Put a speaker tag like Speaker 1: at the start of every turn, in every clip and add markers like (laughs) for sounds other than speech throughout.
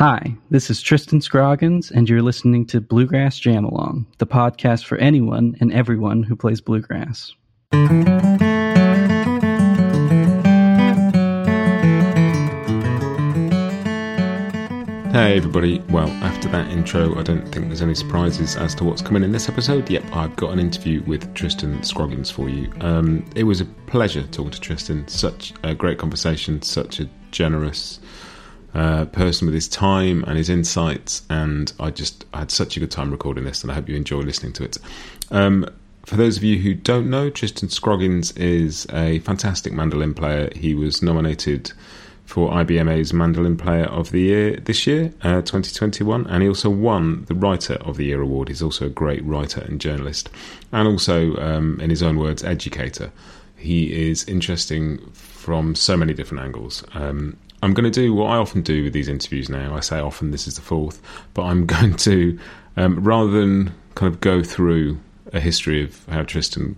Speaker 1: Hi, this is Tristan Scroggins, and you're listening to Bluegrass Jam Along, the podcast for anyone and everyone who plays bluegrass.
Speaker 2: Hey everybody, well, after that intro, I don't think there's any surprises as to what's coming in this episode. Yep, I've got an interview with Tristan Scroggins for you. Um, it was a pleasure talking to Tristan, such a great conversation, such a generous uh, person with his time and his insights, and I just I had such a good time recording this, and I hope you enjoy listening to it. Um, for those of you who don't know, Tristan Scroggins is a fantastic mandolin player. He was nominated for IBMA's Mandolin Player of the Year this year, uh, 2021, and he also won the Writer of the Year award. He's also a great writer and journalist, and also, um, in his own words, educator. He is interesting from so many different angles. Um, I'm going to do what I often do with these interviews now. I say often, this is the fourth, but I'm (laughs) going to, um, rather than kind of go through a history of how Tristan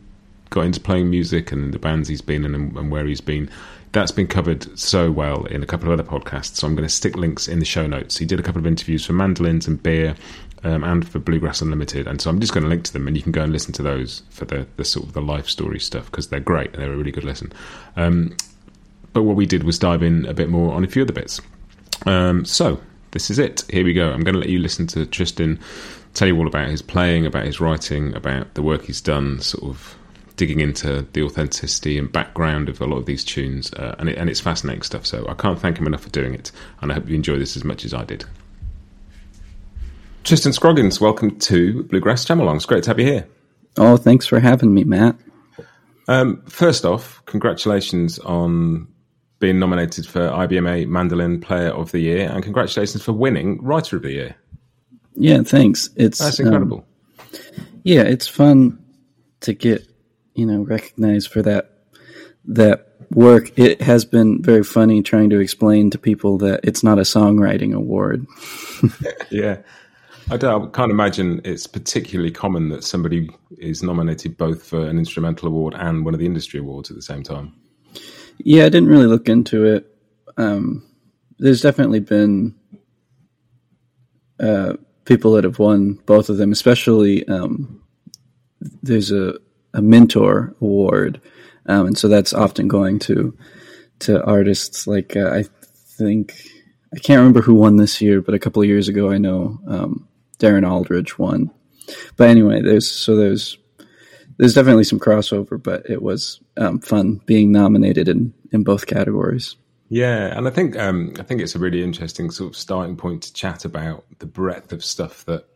Speaker 2: got into playing music and the bands he's been in and, and where he's been, that's been covered so well in a couple of other podcasts. So I'm going to stick links in the show notes. He did a couple of interviews for Mandolins and Beer. Um, and for Bluegrass Unlimited, and so I'm just going to link to them, and you can go and listen to those for the, the sort of the life story stuff because they're great. And they're a really good listen. Um, but what we did was dive in a bit more on a few other bits. Um, so this is it. Here we go. I'm going to let you listen to Tristan tell you all about his playing, about his writing, about the work he's done, sort of digging into the authenticity and background of a lot of these tunes, uh, and, it, and it's fascinating stuff. So I can't thank him enough for doing it, and I hope you enjoy this as much as I did. Tristan Scroggins, welcome to Bluegrass Jamalong. It's great to have you here.
Speaker 1: Oh, thanks for having me, Matt.
Speaker 2: Um, first off, congratulations on being nominated for IBMA Mandolin Player of the Year, and congratulations for winning Writer of the Year.
Speaker 1: Yeah, thanks. It's
Speaker 2: that's incredible.
Speaker 1: Um, yeah, it's fun to get you know recognized for that that work. It has been very funny trying to explain to people that it's not a songwriting award. (laughs)
Speaker 2: yeah. I, don't, I can't imagine it's particularly common that somebody is nominated both for an instrumental award and one of the industry awards at the same time.
Speaker 1: Yeah, I didn't really look into it. Um, there's definitely been uh, people that have won both of them, especially um, there's a, a mentor award, um, and so that's often going to to artists like uh, I think I can't remember who won this year, but a couple of years ago I know um, Darren Aldridge won. But anyway, there's so there's there's definitely some crossover, but it was um, fun being nominated in, in both categories.
Speaker 2: Yeah, and I think um, I think it's a really interesting sort of starting point to chat about the breadth of stuff that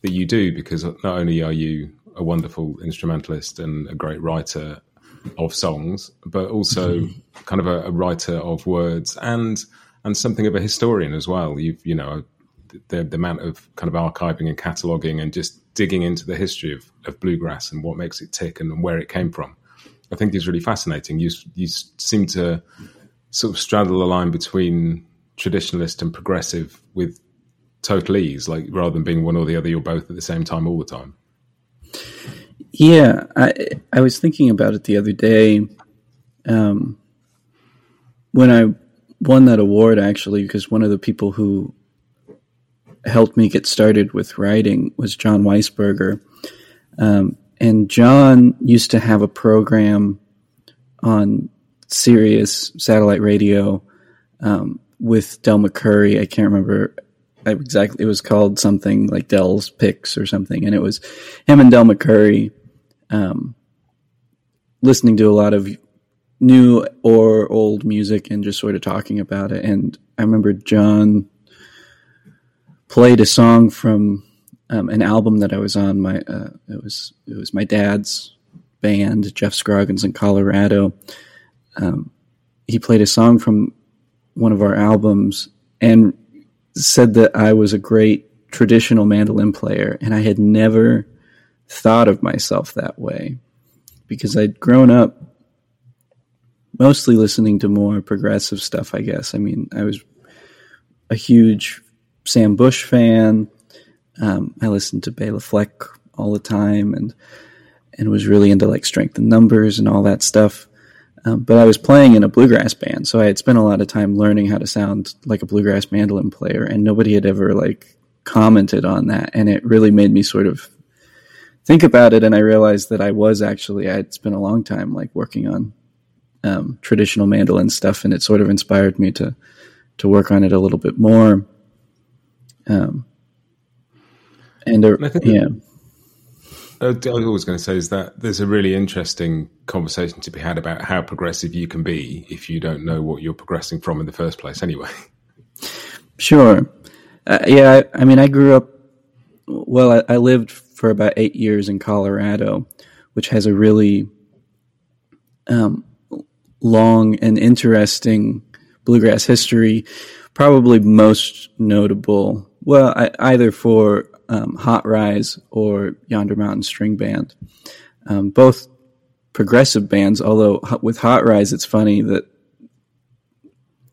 Speaker 2: that you do because not only are you a wonderful instrumentalist and a great writer of songs, but also mm-hmm. (laughs) kind of a, a, writer of words and and something of a historian as well. You've you know the, the amount of kind of archiving and cataloging and just digging into the history of, of bluegrass and what makes it tick and, where it came from. I think is really fascinating. You you seem to sort of straddle the line between traditionalist and progressive with total ease, like rather than being one or the other, you're both at the same time all the time.
Speaker 1: Yeah, I I was thinking about it the other day. Um, when I won that award, actually, because one of the people who helped me get started with writing was Jon Weisberger. Um, and John used to have a program on Sirius satellite radio um, with Del McCoury. I can't remember exactly. It was called something like Del's Picks or something, and it was him and Del McCoury um, listening to a lot of new or old music and just sort of talking about it. And I remember John played a song from um, an album that I was on. My uh, it was it was my dad's band, Jeff Scroggins in Colorado. Um, he played a song from one of our albums, and said that I was a great traditional mandolin player, and I had never thought of myself that way because I'd grown up mostly listening to more progressive stuff, I guess. I mean, I was a huge Sam Bush fan. Um, I listened to Bela Fleck all the time and and was really into like Strength in Numbers and all that stuff. Um, but I was playing in a bluegrass band, so I had spent a lot of time learning how to sound like a bluegrass mandolin player, and nobody had ever like commented on that, and it really made me sort of think about it. And I realized that I was actually I had spent a long time like working on um, traditional mandolin stuff, and it sort of inspired me to to work on it a little bit more. Um, and, uh, and yeah.
Speaker 2: I was going to say is that there's a really interesting conversation to be had about how progressive you can be if you don't know what you're progressing from in the first place, anyway.
Speaker 1: Sure. Uh, yeah, I, I, mean, I grew up, well, I, I, lived for about eight years in Colorado, which has a really um, long and interesting bluegrass history, probably most notable, well, I, either for um, Hot Rize or Yonder Mountain String Band. Um, both progressive bands, although with Hot Rize, it's funny that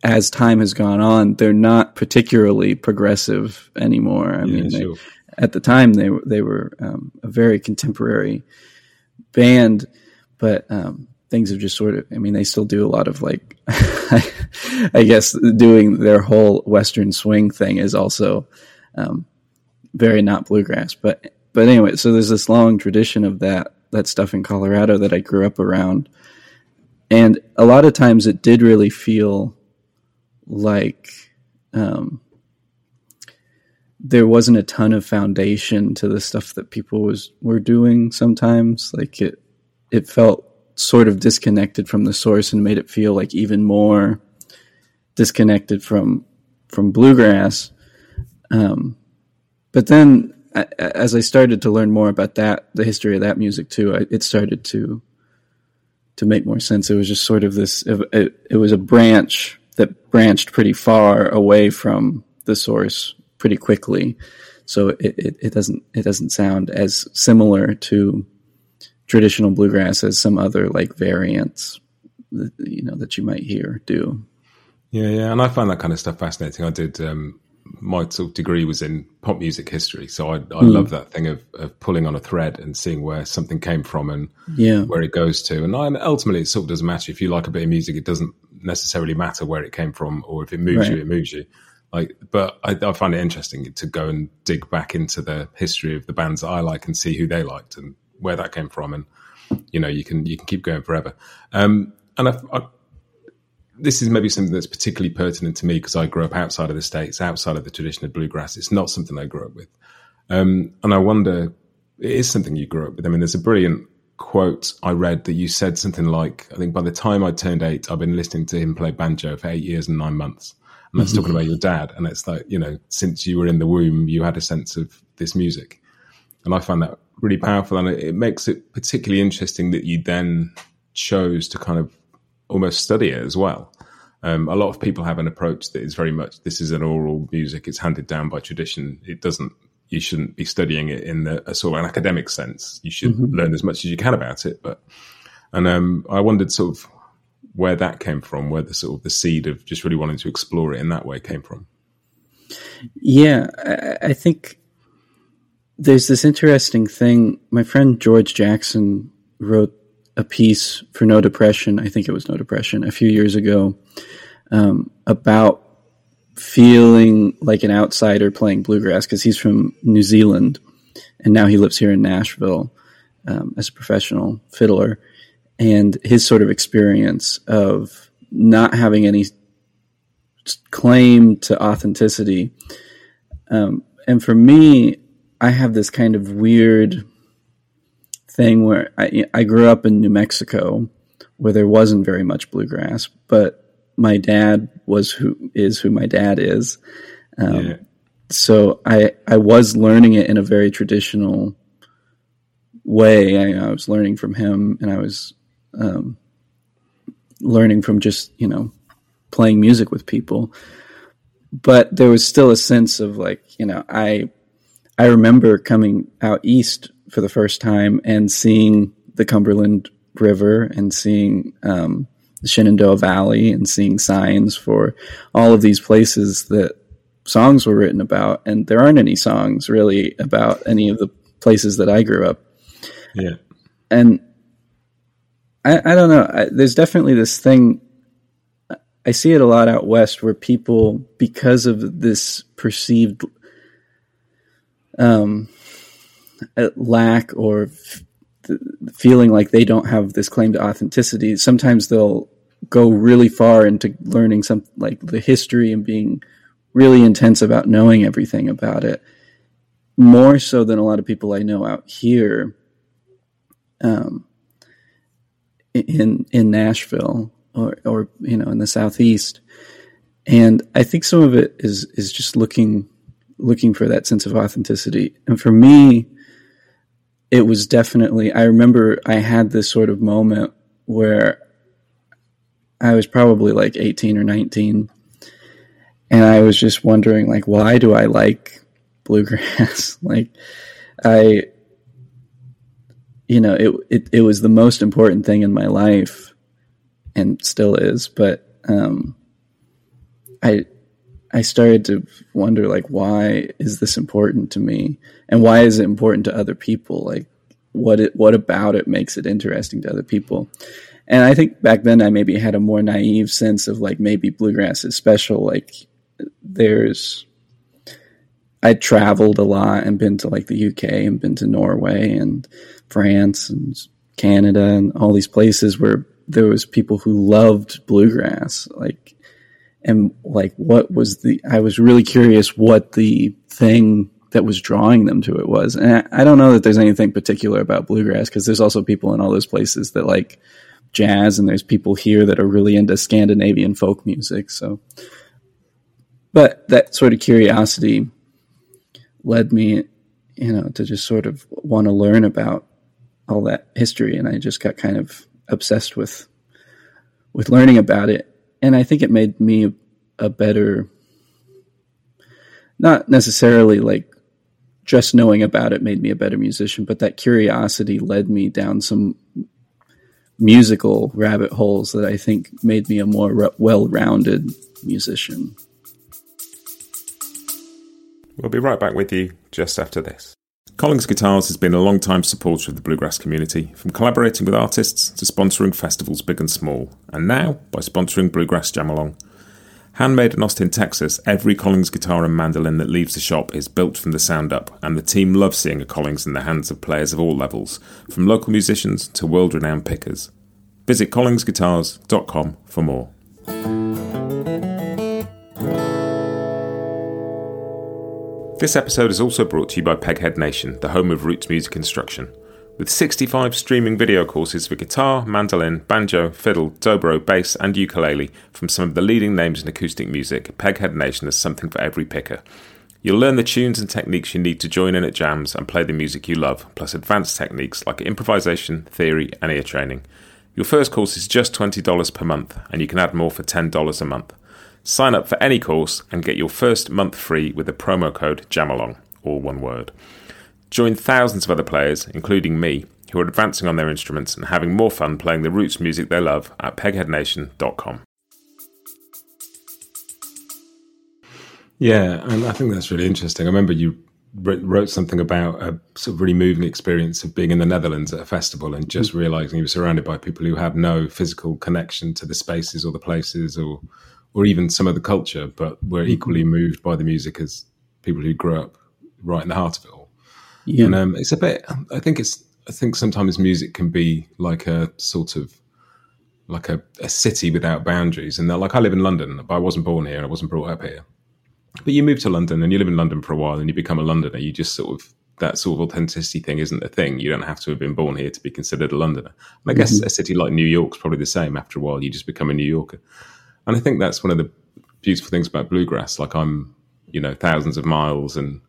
Speaker 1: as time has gone on, they're not particularly progressive anymore. I yeah, mean, sure. they, at the time they were they were um, a very contemporary band, but um, things have just sort of. I mean, they still do a lot of like, (laughs) I guess, doing their whole Western swing thing is also um, very not bluegrass. But but anyway, so there's this long tradition of that that stuff in Colorado that I grew up around, and a lot of times it did really feel like um, there wasn't a ton of foundation to the stuff that people was were doing. Sometimes, like it it felt sort of disconnected from the source and made it feel like even more disconnected from from bluegrass. Um, but then, as I started to learn more about that, the history of that music too, I, it started to to make more sense. It was just sort of this. It, it was a branch that branched pretty far away from the source pretty quickly, so it, it, it doesn't it doesn't sound as similar to traditional bluegrass as some other like variants, that, you know, that you might hear do.
Speaker 2: Yeah, yeah, and I find that kind of stuff fascinating. I did um, my sort of degree was in pop music history, so I, I mm. love that thing of, of pulling on a thread and seeing where something came from and
Speaker 1: yeah.
Speaker 2: where it goes to. And I, ultimately, it sort of doesn't matter if you like a bit of music; it doesn't necessarily matter where it came from, or if it moves right. you, it moves you. Like, but I, I, find it interesting to go and dig back into the history of the bands that I like and see who they liked and where that came from. And you know, you can you can keep going forever. Um, and I, I this is maybe something that's particularly pertinent to me because I grew up outside of the states, outside of the tradition of bluegrass. It's not something I grew up with, um, and I wonder it is something you grew up with. I mean, there's a brilliant quote I read that you said something like, "I think by the time I turned eight, I've been listening to him play banjo for eight years and nine months." And that's mm-hmm. talking (laughs) about your dad, and it's like you know, since you were in the womb, you had a sense of this music, and I find that really powerful, and it, it makes it particularly interesting that you then chose to kind of almost study it as well. Um, a lot of people have an approach that is very much this is an oral music; it's handed down by tradition. It doesn't. You shouldn't be studying it in the, a sort of an academic sense. You should mm-hmm. learn as much as you can about it. But and um, I wondered sort of where that came from, where the sort of the seed of just really wanting to explore it in that way came from.
Speaker 1: Yeah, I, I think there's this interesting thing. My friend George Jackson wrote a piece for No Depression, I think it was No Depression, a few years ago, um, about feeling like an outsider playing bluegrass because he's from New Zealand and now he lives here in Nashville um, as a professional fiddler. And his sort of experience of not having any claim to authenticity. Um, and for me, I have this kind of weird thing where I, I grew up in New Mexico where there wasn't very much bluegrass, but my dad was who is who my dad is. Um, yeah. So I I was learning it in a very traditional way. I, I was learning from him, and I was um, learning from just you know playing music with people. but there was still a sense of like you know I I remember coming out east for the first time and seeing the Cumberland River and seeing um, the Shenandoah Valley and seeing signs for all of these places that songs were written about, and there aren't any songs really about any of the places that I grew up.
Speaker 2: Yeah,
Speaker 1: and I, I don't know. I, there's definitely this thing. I see it a lot out west where people, because of this perceived um, lack or f- feeling like they don't have this claim to authenticity, sometimes they'll go really far into learning some like the history and being really intense about knowing everything about it. More so than a lot of people I know out here. Um, in in Nashville or or you know in the southeast, and I think some of it is is just looking looking for that sense of authenticity. And for me, it was definitely. I remember I had this sort of moment where I was probably like eighteen or nineteen, and I was just wondering like why do I like bluegrass (laughs) like I you know, it, it, it was the most important thing in my life and still is. But, um, I, I started to wonder, like, why is this important to me? And why is it important to other people? Like, what it, what about it makes it interesting to other people? And I think back then I maybe had a more naive sense of like maybe bluegrass is special. Like there's, I traveled a lot and been to like the UK and been to Norway and France and Canada and all these places where there was people who loved bluegrass like and like what was the I was really curious what the thing that was drawing them to it was and I, I don't know that there's anything particular about bluegrass because there's also people in all those places that like jazz and there's people here that are really into Scandinavian folk music so but that sort of curiosity led me you know to just sort of want to learn about all that history, and I just got kind of obsessed with with learning about it. And I think it made me a, better, not necessarily like just knowing about it made me a better musician, but that curiosity led me down some musical rabbit holes that I think made me a more well rounded musician.
Speaker 2: We'll be right back with you just after this. Collings Guitars has been a long-time supporter of the bluegrass community, from collaborating with artists to sponsoring festivals big and small, and now by sponsoring Bluegrass Jam Along. Handmade in Austin, Texas, every Collings guitar and mandolin that leaves the shop is built from the sound up, and the team loves seeing a Collings in the hands of players of all levels, from local musicians to world renowned pickers. Visit collingsguitars.com for more. This episode is also brought to you by Peghead Nation, the home of roots music instruction. With 65 streaming video courses for guitar, mandolin, banjo, fiddle, dobro, bass, and ukulele from some of the leading names in acoustic music, Peghead Nation has something for every picker. You'll learn the tunes and techniques you need to join in at jams and play the music you love, plus advanced techniques like improvisation, theory, and ear training. Your first course is just $20 per month, and you can add more for $10 a month. Sign up for any course and get your first month free with the promo code JAMALONG, all one word. Join thousands of other players, including me, who are advancing on their instruments and having more fun playing the roots music they love at pegheadnation.com. Yeah, and I think that's really interesting. I remember you wrote something about a sort of really moving experience of being in the Netherlands at a festival and just mm. realizing you were surrounded by people who had no physical connection to the spaces or the places or or even some of the culture, but we're equally mm-hmm. moved by the music as people who grew up right in the heart of it all. Yeah. And um, it's a bit. I think it's. I think sometimes music can be like a sort of like a, a city without boundaries. And like I live in London, but I wasn't born here I wasn't brought up here. But you move to London and you live in London for a while and you become a Londoner. You just sort of that sort of authenticity thing isn't a thing. You don't have to have been born here to be considered a Londoner. And I guess mm-hmm. a city like New York's probably the same. After a while, you just become a New Yorker. And I think that's one of the beautiful things about bluegrass. Like I'm, you know, thousands of miles and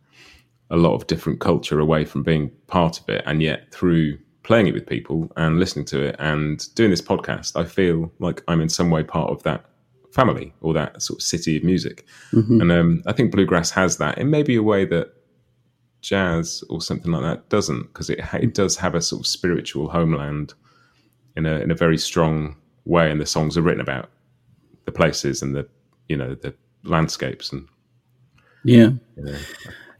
Speaker 2: a lot of different culture away from being part of it. And yet through playing it with people and listening to it and doing this podcast, I feel like I'm in some way part of that family or that sort of city of music. Mm-hmm. And um, I think bluegrass has that in maybe a way that jazz or something like that doesn't, because it it does have a sort of spiritual homeland in a in a very strong way, and the songs are written about the places and the you know the landscapes and
Speaker 1: yeah. You know.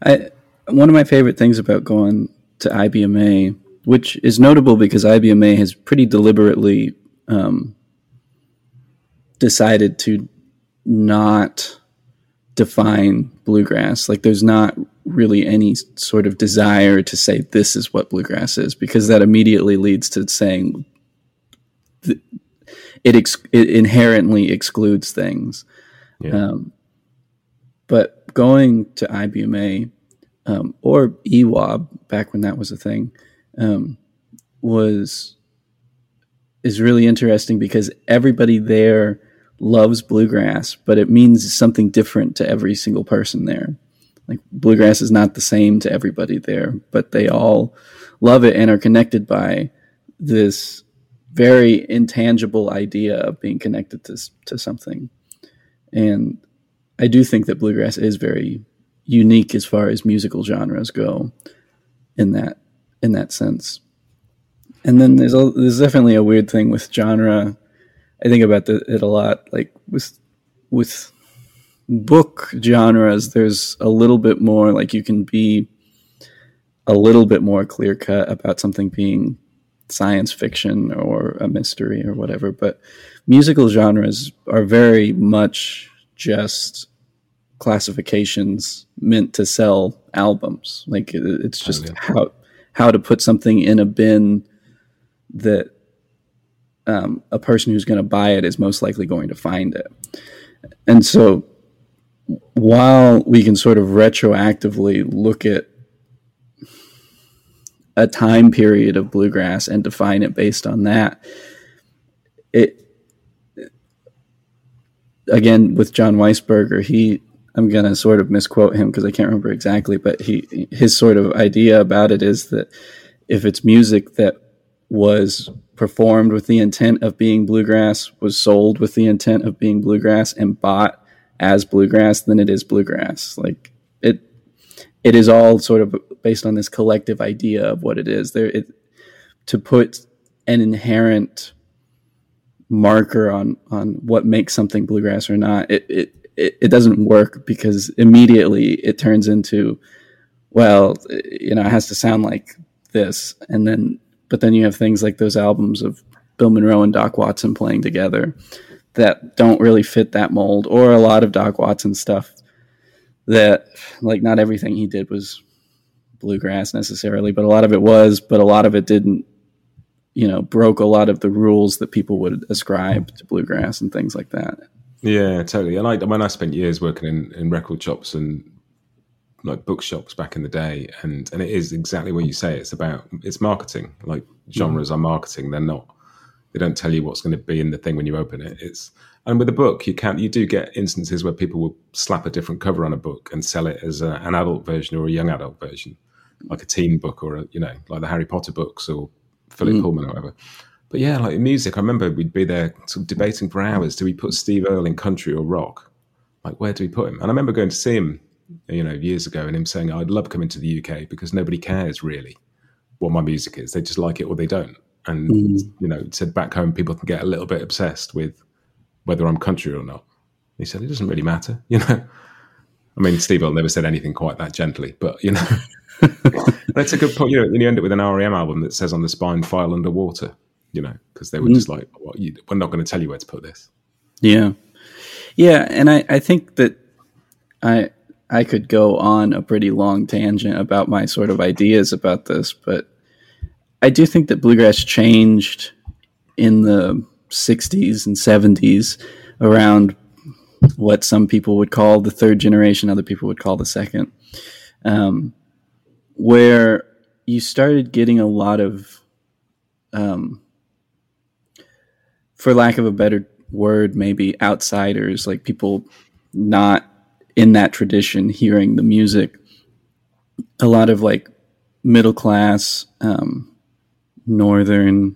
Speaker 1: I one of my favorite things about going to IBMA, which is notable because IBMA has pretty deliberately um, decided to not define bluegrass. Like there's not really any sort of desire to say this is what bluegrass is because that immediately leads to saying th- it, ex- it inherently excludes things. Yeah. Um, but going to IBMA um, or EWAB back when that was a thing um, was is really interesting because everybody there loves bluegrass, but it means something different to every single person there. Like bluegrass is not the same to everybody there, but they all love it and are connected by this very intangible idea of being connected to to something. And I do think that bluegrass is very unique as far as musical genres go in that in that sense. And then there's a, there's definitely a weird thing with genre. I think about the, it a lot. Like with with book genres, there's a little bit more like you can be a little bit more clear cut about something being science fiction or a mystery or whatever. But musical genres are very much just classifications meant to sell albums. Like it's just how how to put something in a bin that um, a person who's going to buy it is most likely going to find it. And so, while we can sort of retroactively look at a time period of bluegrass and define it based on that, it again with Jon Weisberger, he I'm gonna sort of misquote him because I can't remember exactly, but he his sort of idea about it is that if it's music that was performed with the intent of being bluegrass, was sold with the intent of being bluegrass, and bought as bluegrass, then it is bluegrass. Like it, it is all sort of based on this collective idea of what it is. There, it, to put an inherent marker on on what makes something bluegrass or not, it, it it, doesn't work because immediately it turns into, well, you know, it has to sound like this. And then, but then you have things like those albums of Bill Monroe and Doc Watson playing together that don't really fit that mold, or a lot of Doc Watson stuff that, like, not everything he did was bluegrass necessarily, but a lot of it was, but a lot of it didn't, you know, broke a lot of the rules that people would ascribe to bluegrass and things like that.
Speaker 2: Yeah, totally. And I, I mean, I spent years working in, in record shops and like bookshops back in the day, and and it is exactly what you say. It's about it's marketing. Like genres mm. are marketing. They're not. They don't tell you what's going to be in the thing when you open it. It's and with a book, you can you do get instances where people will slap a different cover on a book and sell it as a, an adult version or a young adult version, like a teen book or a, you know like the Harry Potter books or Philip mm. Pullman or whatever. But yeah, like music, I remember we'd be there sort of debating for hours. Do we put Steve Earle in country or rock? Like, where do we put him? And I remember going to see him, you know, years ago, and him saying, "I'd love coming to the UK because nobody cares really what my music is. They just like it or they don't." And mm. you know, said back home, people can get a little bit obsessed with whether I'm country or not. He said it doesn't really matter, (laughs) you know. I mean, Steve Earle never said anything quite that gently, but you know, (laughs) (laughs) that's a good point. You know, then you end up with an REM album that says on the spine "File Underwater." you know, because they were just mm. like, well, you, we're not going to tell you where to put this.
Speaker 1: Yeah. Yeah. And I, I think that I, I could go on a pretty long tangent about my sort of ideas about this, but I do think that bluegrass changed in the 60s and 70s around what some people would call the third generation, other people would call the second, um, where you started getting a lot of um, for lack of a better word, maybe outsiders, like people not in that tradition hearing the music. A lot of like middle class, um, northern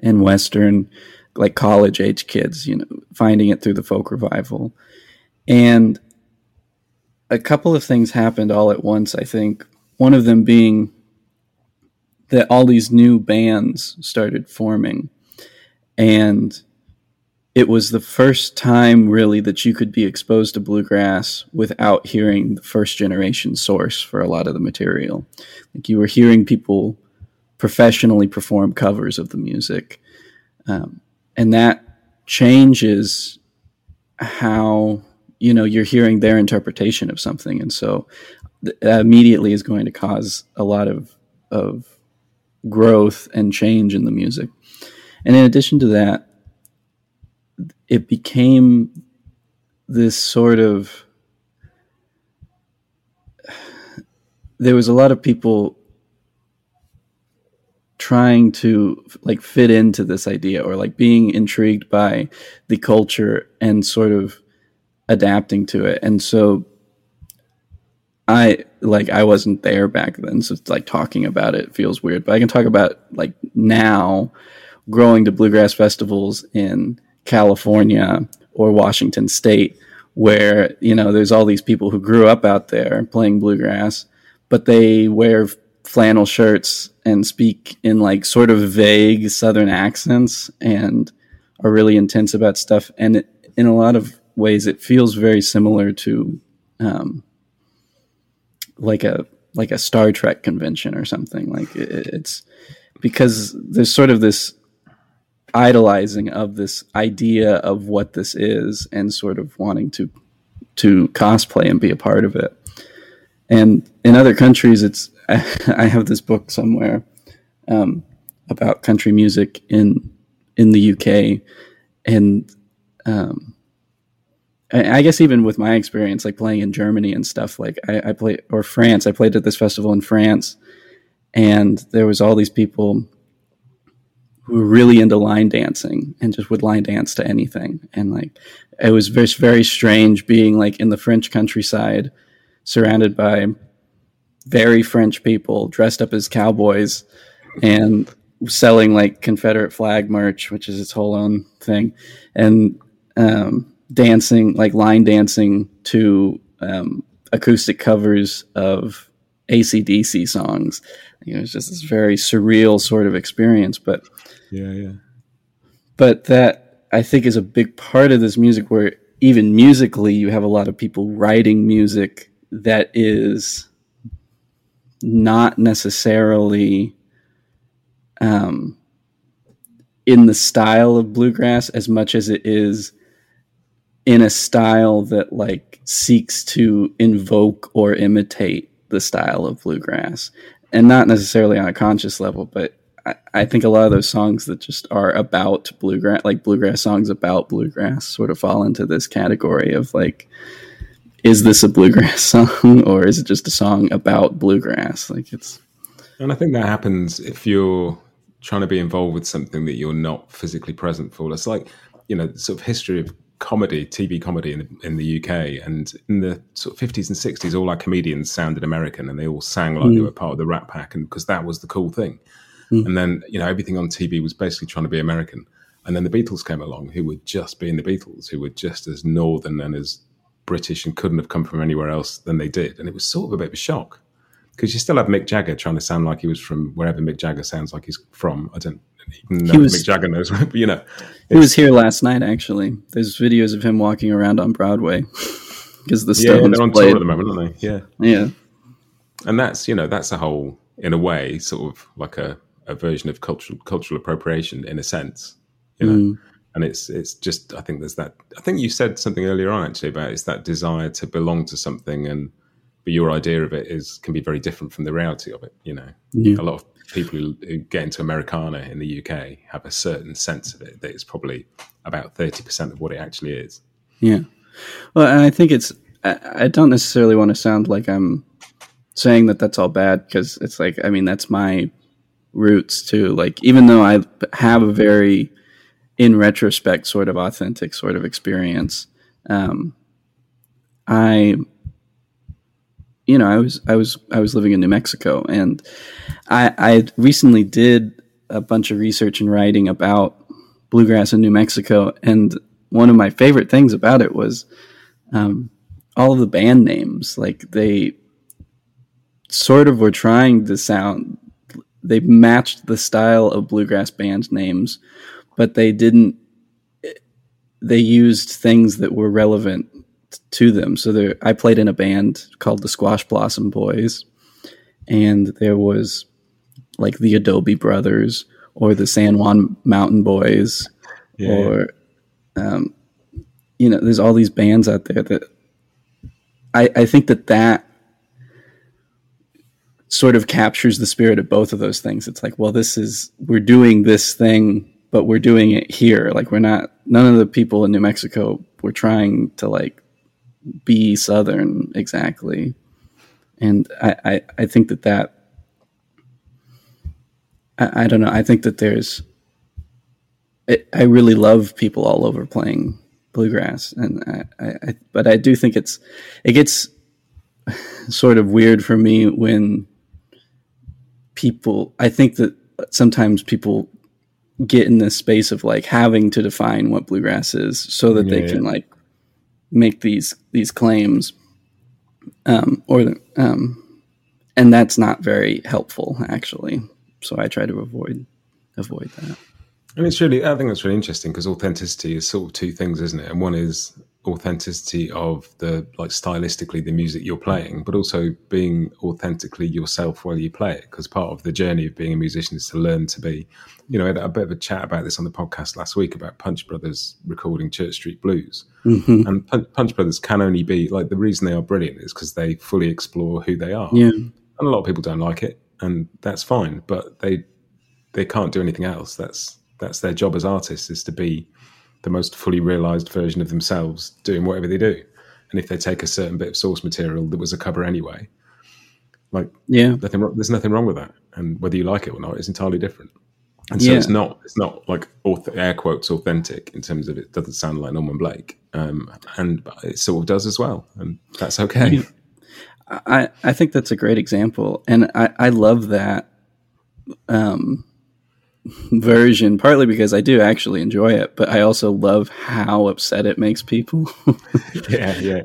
Speaker 1: and western like college age kids, you know, finding it through the folk revival. And a couple of things happened all at once, I think. One of them being that all these new bands started forming. And it was the first time really that you could be exposed to bluegrass without hearing the first generation source for a lot of the material. Like you were hearing people professionally perform covers of the music. Um, and that changes how you know you're hearing their interpretation of something and so Uh, immediately is going to cause a lot of of growth and change in the music and in addition to that it became this sort of there was a lot of people trying to like fit into this idea or like being intrigued by the culture and sort of adapting to it. And so I like I wasn't there back then, so it's like talking about it feels weird. But I can talk about like now growing to bluegrass festivals in California or Washington State, where you know there's all these people who grew up out there playing bluegrass, but they wear flannel shirts and speak in like sort of vague southern accents and are really intense about stuff and it, in a lot of ways it feels very similar to um, like a like a Star Trek convention or something. Like it, it's because there's sort of this idolizing of this idea of what this is and sort of wanting to to cosplay and be a part of it. And in other countries it's (laughs) I have this book somewhere um, about country music in in the UK, and um, I, guess even with my experience, like playing in Germany and stuff, like I, I play or France, I played at this festival in France, and there was all these people who were really into line dancing and just would line dance to anything, and like it was very very strange being like in the French countryside, surrounded by very French people dressed up as cowboys and selling like Confederate flag merch, which is its whole own thing, and um, dancing like line dancing to um, acoustic covers of ACDC songs. You know, it's just this very surreal sort of experience. But
Speaker 2: yeah, yeah.
Speaker 1: But that I think is a big part of this music, where even musically, you have a lot of people writing music that is not necessarily um, in the style of bluegrass as much as it is in a style that like seeks to invoke or imitate the style of bluegrass and not necessarily on a conscious level but I, I think a lot of those songs that just are about bluegrass like bluegrass songs about bluegrass sort of fall into this category of like is this a bluegrass (laughs) song or is it just a song about bluegrass? Like it's.
Speaker 2: And I think that happens if you're trying to be involved with something that you're not physically present for. It's like, you know, sort of history of comedy, TV comedy in the, in the UK. And in the sort of 50s and 60s, all our comedians sounded American and they all sang like mm. they were part of the Rat Pack and because that was the cool thing. Mm. And then, you know, everything on TV was basically trying to be American. And then the Beatles came along, who were just being the Beatles, who were just as northern and as British and couldn't have come from anywhere else than they did. And it was sort of a bit of a shock because you still have Mick Jagger trying to sound like he was from wherever Mick Jagger sounds like he's from. I don't even know was, Mick Jagger knows, but (laughs) you know.
Speaker 1: He was here last night, actually. There's videos of him walking around on Broadway because the Stones
Speaker 2: yeah, they're on played. tour at the moment, aren't they? Yeah.
Speaker 1: Yeah.
Speaker 2: And that's, you know, that's a whole, in a way, sort of like a, a version of cultural cultural appropriation in a sense. You know, mm and it's it's just I think there's that I think you said something earlier on actually about it's that desire to belong to something and but your idea of it is can be very different from the reality of it you know yeah. a lot of people who, get into Americana in the UK have a certain sense of it that it's probably about 30% of what it actually is
Speaker 1: yeah well and I think it's I, I don't necessarily want to sound like I'm saying that that's all bad because it's like I mean that's my roots too like even though I have a very in retrospect sort of authentic sort of experience. Um, I you know, I was I was I was living in New Mexico and I I recently did a bunch of research and writing about bluegrass in New Mexico, and one of my favorite things about it was um, all of the band names. Like they sort of were trying to sound, they matched the style of bluegrass band names, but they didn't. They used things that were relevant to them. So there, I played in a band called the Squash Blossom Boys, and there was like the Adobe Brothers or the San Juan Mountain Boys, yeah. or um, you know, there's all these bands out there that I, I think that that sort of captures the spirit of both of those things. It's like, well, this is we're doing this thing, but we're doing it here. Like we're not. None of the people in New Mexico were trying to like be Southern exactly, and I I, I think that that I, I don't know. I think that there's. It, I really love people all over playing bluegrass, and I, I, but I do think it's it gets (laughs) sort of weird for me when people. I think that sometimes people get in this space of like having to define what bluegrass is so that yeah, they can like make these these claims um, or um, and that's not very helpful actually so I try to avoid avoid that.
Speaker 2: And it's really, I think that's really interesting because authenticity is sort of two things, isn't it? And one is authenticity of the like stylistically the music you're playing, but also being authentically yourself while you play it. Because part of the journey of being a musician is to learn to be. You know, I had a bit of a chat about this on the podcast last week about Punch Brothers recording Church Street Blues, mm-hmm. and Punch Brothers can only be like the reason they are brilliant is because they fully explore who they are.
Speaker 1: Yeah,
Speaker 2: and a lot of people don't like it and that's fine. But they they can't do anything else. That's that's their job as artists is to be the most fully realized version of themselves, doing whatever they do. And if they take a certain bit of source material that was a cover anyway, like
Speaker 1: yeah,
Speaker 2: nothing, there's nothing wrong with that. And whether you like it or not is entirely different. And so yeah. it's not it's not like air quotes authentic in terms of it doesn't sound like Norman Blake, um, and it sort of does as well, and that's okay.
Speaker 1: I, I think that's a great example. And I, I love that um, version, partly because I do actually enjoy it, but I also love how upset it makes people. (laughs)
Speaker 2: yeah, yeah.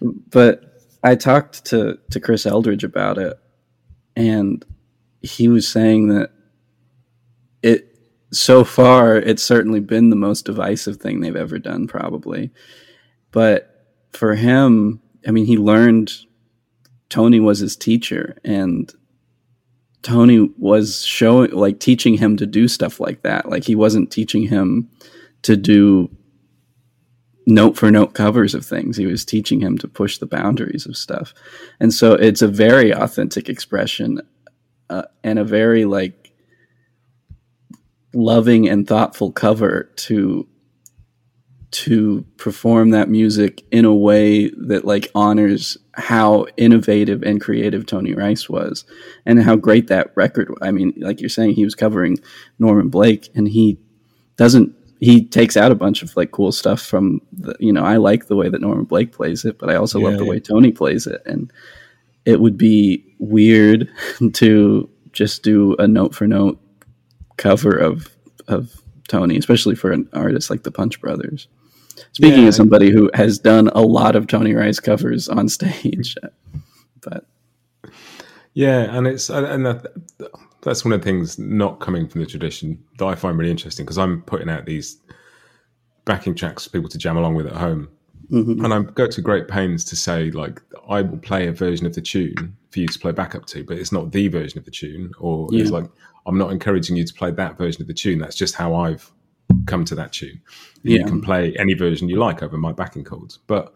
Speaker 1: But I talked to, to Chris Eldridge about it, and he was saying that it so far it's certainly been the most divisive thing they've ever done, probably. But for him, I mean, he learned Tony was his teacher and Tony was showing like teaching him to do stuff like that. Like he wasn't teaching him to do note for note covers of things. He was teaching him to push the boundaries of stuff. And so it's a very authentic expression uh, and a very like loving and thoughtful cover to to perform that music in a way that like honors how innovative and creative Tony Rice was and how great that record I mean like you're saying he was covering Norman Blake and he doesn't he takes out a bunch of like cool stuff from the you know I like the way that Norman Blake plays it but I also yeah, love the yeah. way Tony plays it and it would be weird (laughs) to just do a note for note cover of of Tony especially for an artist like the Punch Brothers Speaking yeah. of somebody who has done a lot of Tony Rice covers on (laughs) stage, but
Speaker 2: yeah, and it's and that, that's one of the things not coming from the tradition that I find really interesting because I'm putting out these backing tracks for people to jam along with at home, mm-hmm. and I go to great pains to say like I will play a version of the tune for you to play backup to, but it's not the version of the tune, or yeah. it's like I'm not encouraging you to play that version of the tune. That's just how I've come to that tune. You can play any version you like over my backing chords. But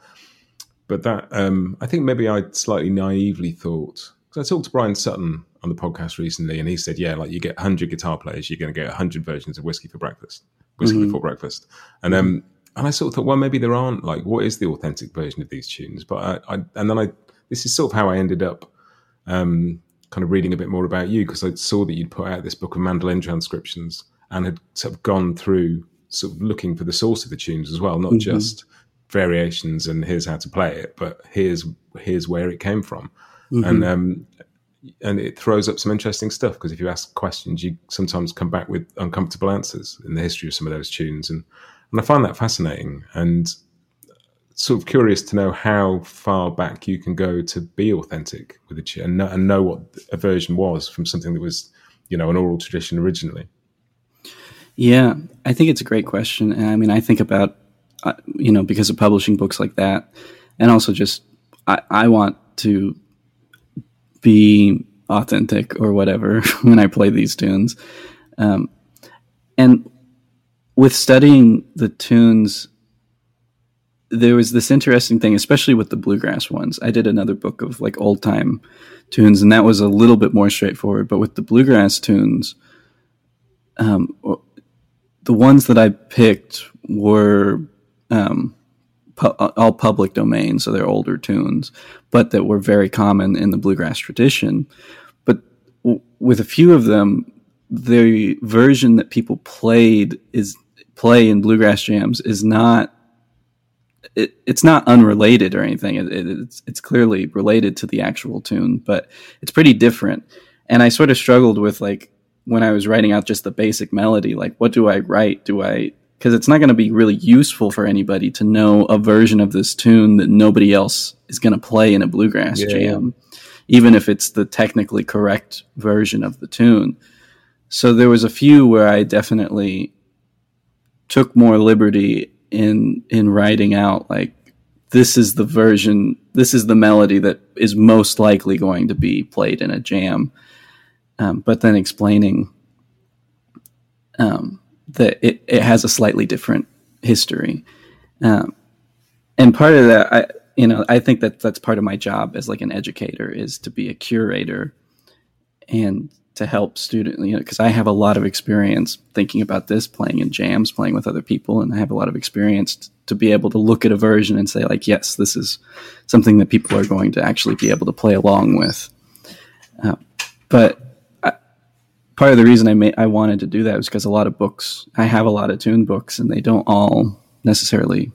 Speaker 2: but that um, I think maybe I slightly naively thought because I talked to Bryan Sutton on the podcast recently, and he said, "Yeah, like you get hundred guitar players, you're going to get hundred versions of Whiskey for Breakfast, Whiskey mm-hmm. Before Breakfast," and um, and I sort of thought, well, maybe there aren't like what is the authentic version of these tunes? But I, I and then I this is sort of how I ended up. Um, kind of reading a bit more about you because I saw that you'd put out this book of mandolin transcriptions and had sort of gone through sort of looking for the source of the tunes as well, not mm-hmm. just variations and here's how to play it, but here's here's where it came from. Mm-hmm. And um, and it throws up some interesting stuff because if you ask questions, you sometimes come back with uncomfortable answers in the history of some of those tunes, and and I find that fascinating and sort of curious to know how far back you can go to be authentic with a tune and and know what a version was from something that was, you know, an oral tradition originally.
Speaker 1: Yeah, I think it's a great question. And I mean, I think about, uh, you know, because of publishing books like that, and also just I, I want to be authentic or whatever (laughs) when I play these tunes. Um, and with studying the tunes, there was this interesting thing, especially with the bluegrass ones. I did another book of like old time tunes, and that was a little bit more straightforward. But with the bluegrass tunes, um, the ones that I picked were um, pu- all public domain, so they're older tunes, but that were very common in the bluegrass tradition. But w- with a few of them, the version that people played is play in bluegrass jams is not it, it's not unrelated or anything. It, it, it's it's clearly related to the actual tune, but it's pretty different. And I sort of struggled with like when I was writing out just the basic melody, like what do I write? Do I because it's not going to be really useful for anybody to know a version of this tune that nobody else is going to play in a bluegrass yeah. jam, even if it's the technically correct version of the tune. So there was a few where I definitely took more liberty in in writing out like this is the version, this is the melody that is most likely going to be played in a jam, um, but then explaining. Um, that it, it has a slightly different history. Um, and part of that, I, you know, I think that that's part of my job as like an educator is to be a curator and to help students, you know, because I have a lot of experience thinking about this, playing in jams, playing with other people, and I have a lot of experience t- to be able to look at a version and say, like, yes, this is something that people are going to actually be able to play along with. Uh, but part of the reason I made I wanted to do that was because a lot of books I have a lot of tune books and they don't all necessarily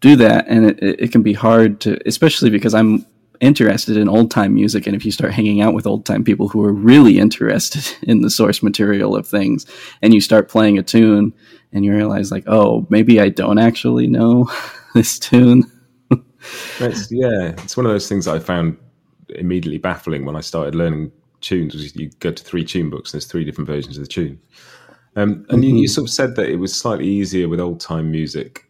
Speaker 1: do that. And it, it can be hard to especially because I'm interested in old time music. And if you start hanging out with old time people who are really interested (laughs) in the source material of things and you start playing a tune and you realize like oh maybe I don't actually know (laughs) this tune.
Speaker 2: Yeah it's one of those things I found immediately baffling when I started learning tunes. You go to three tune books, and there's three different versions of the tune. Um, and mm-hmm. you, you, sort of said that it was slightly easier with old time music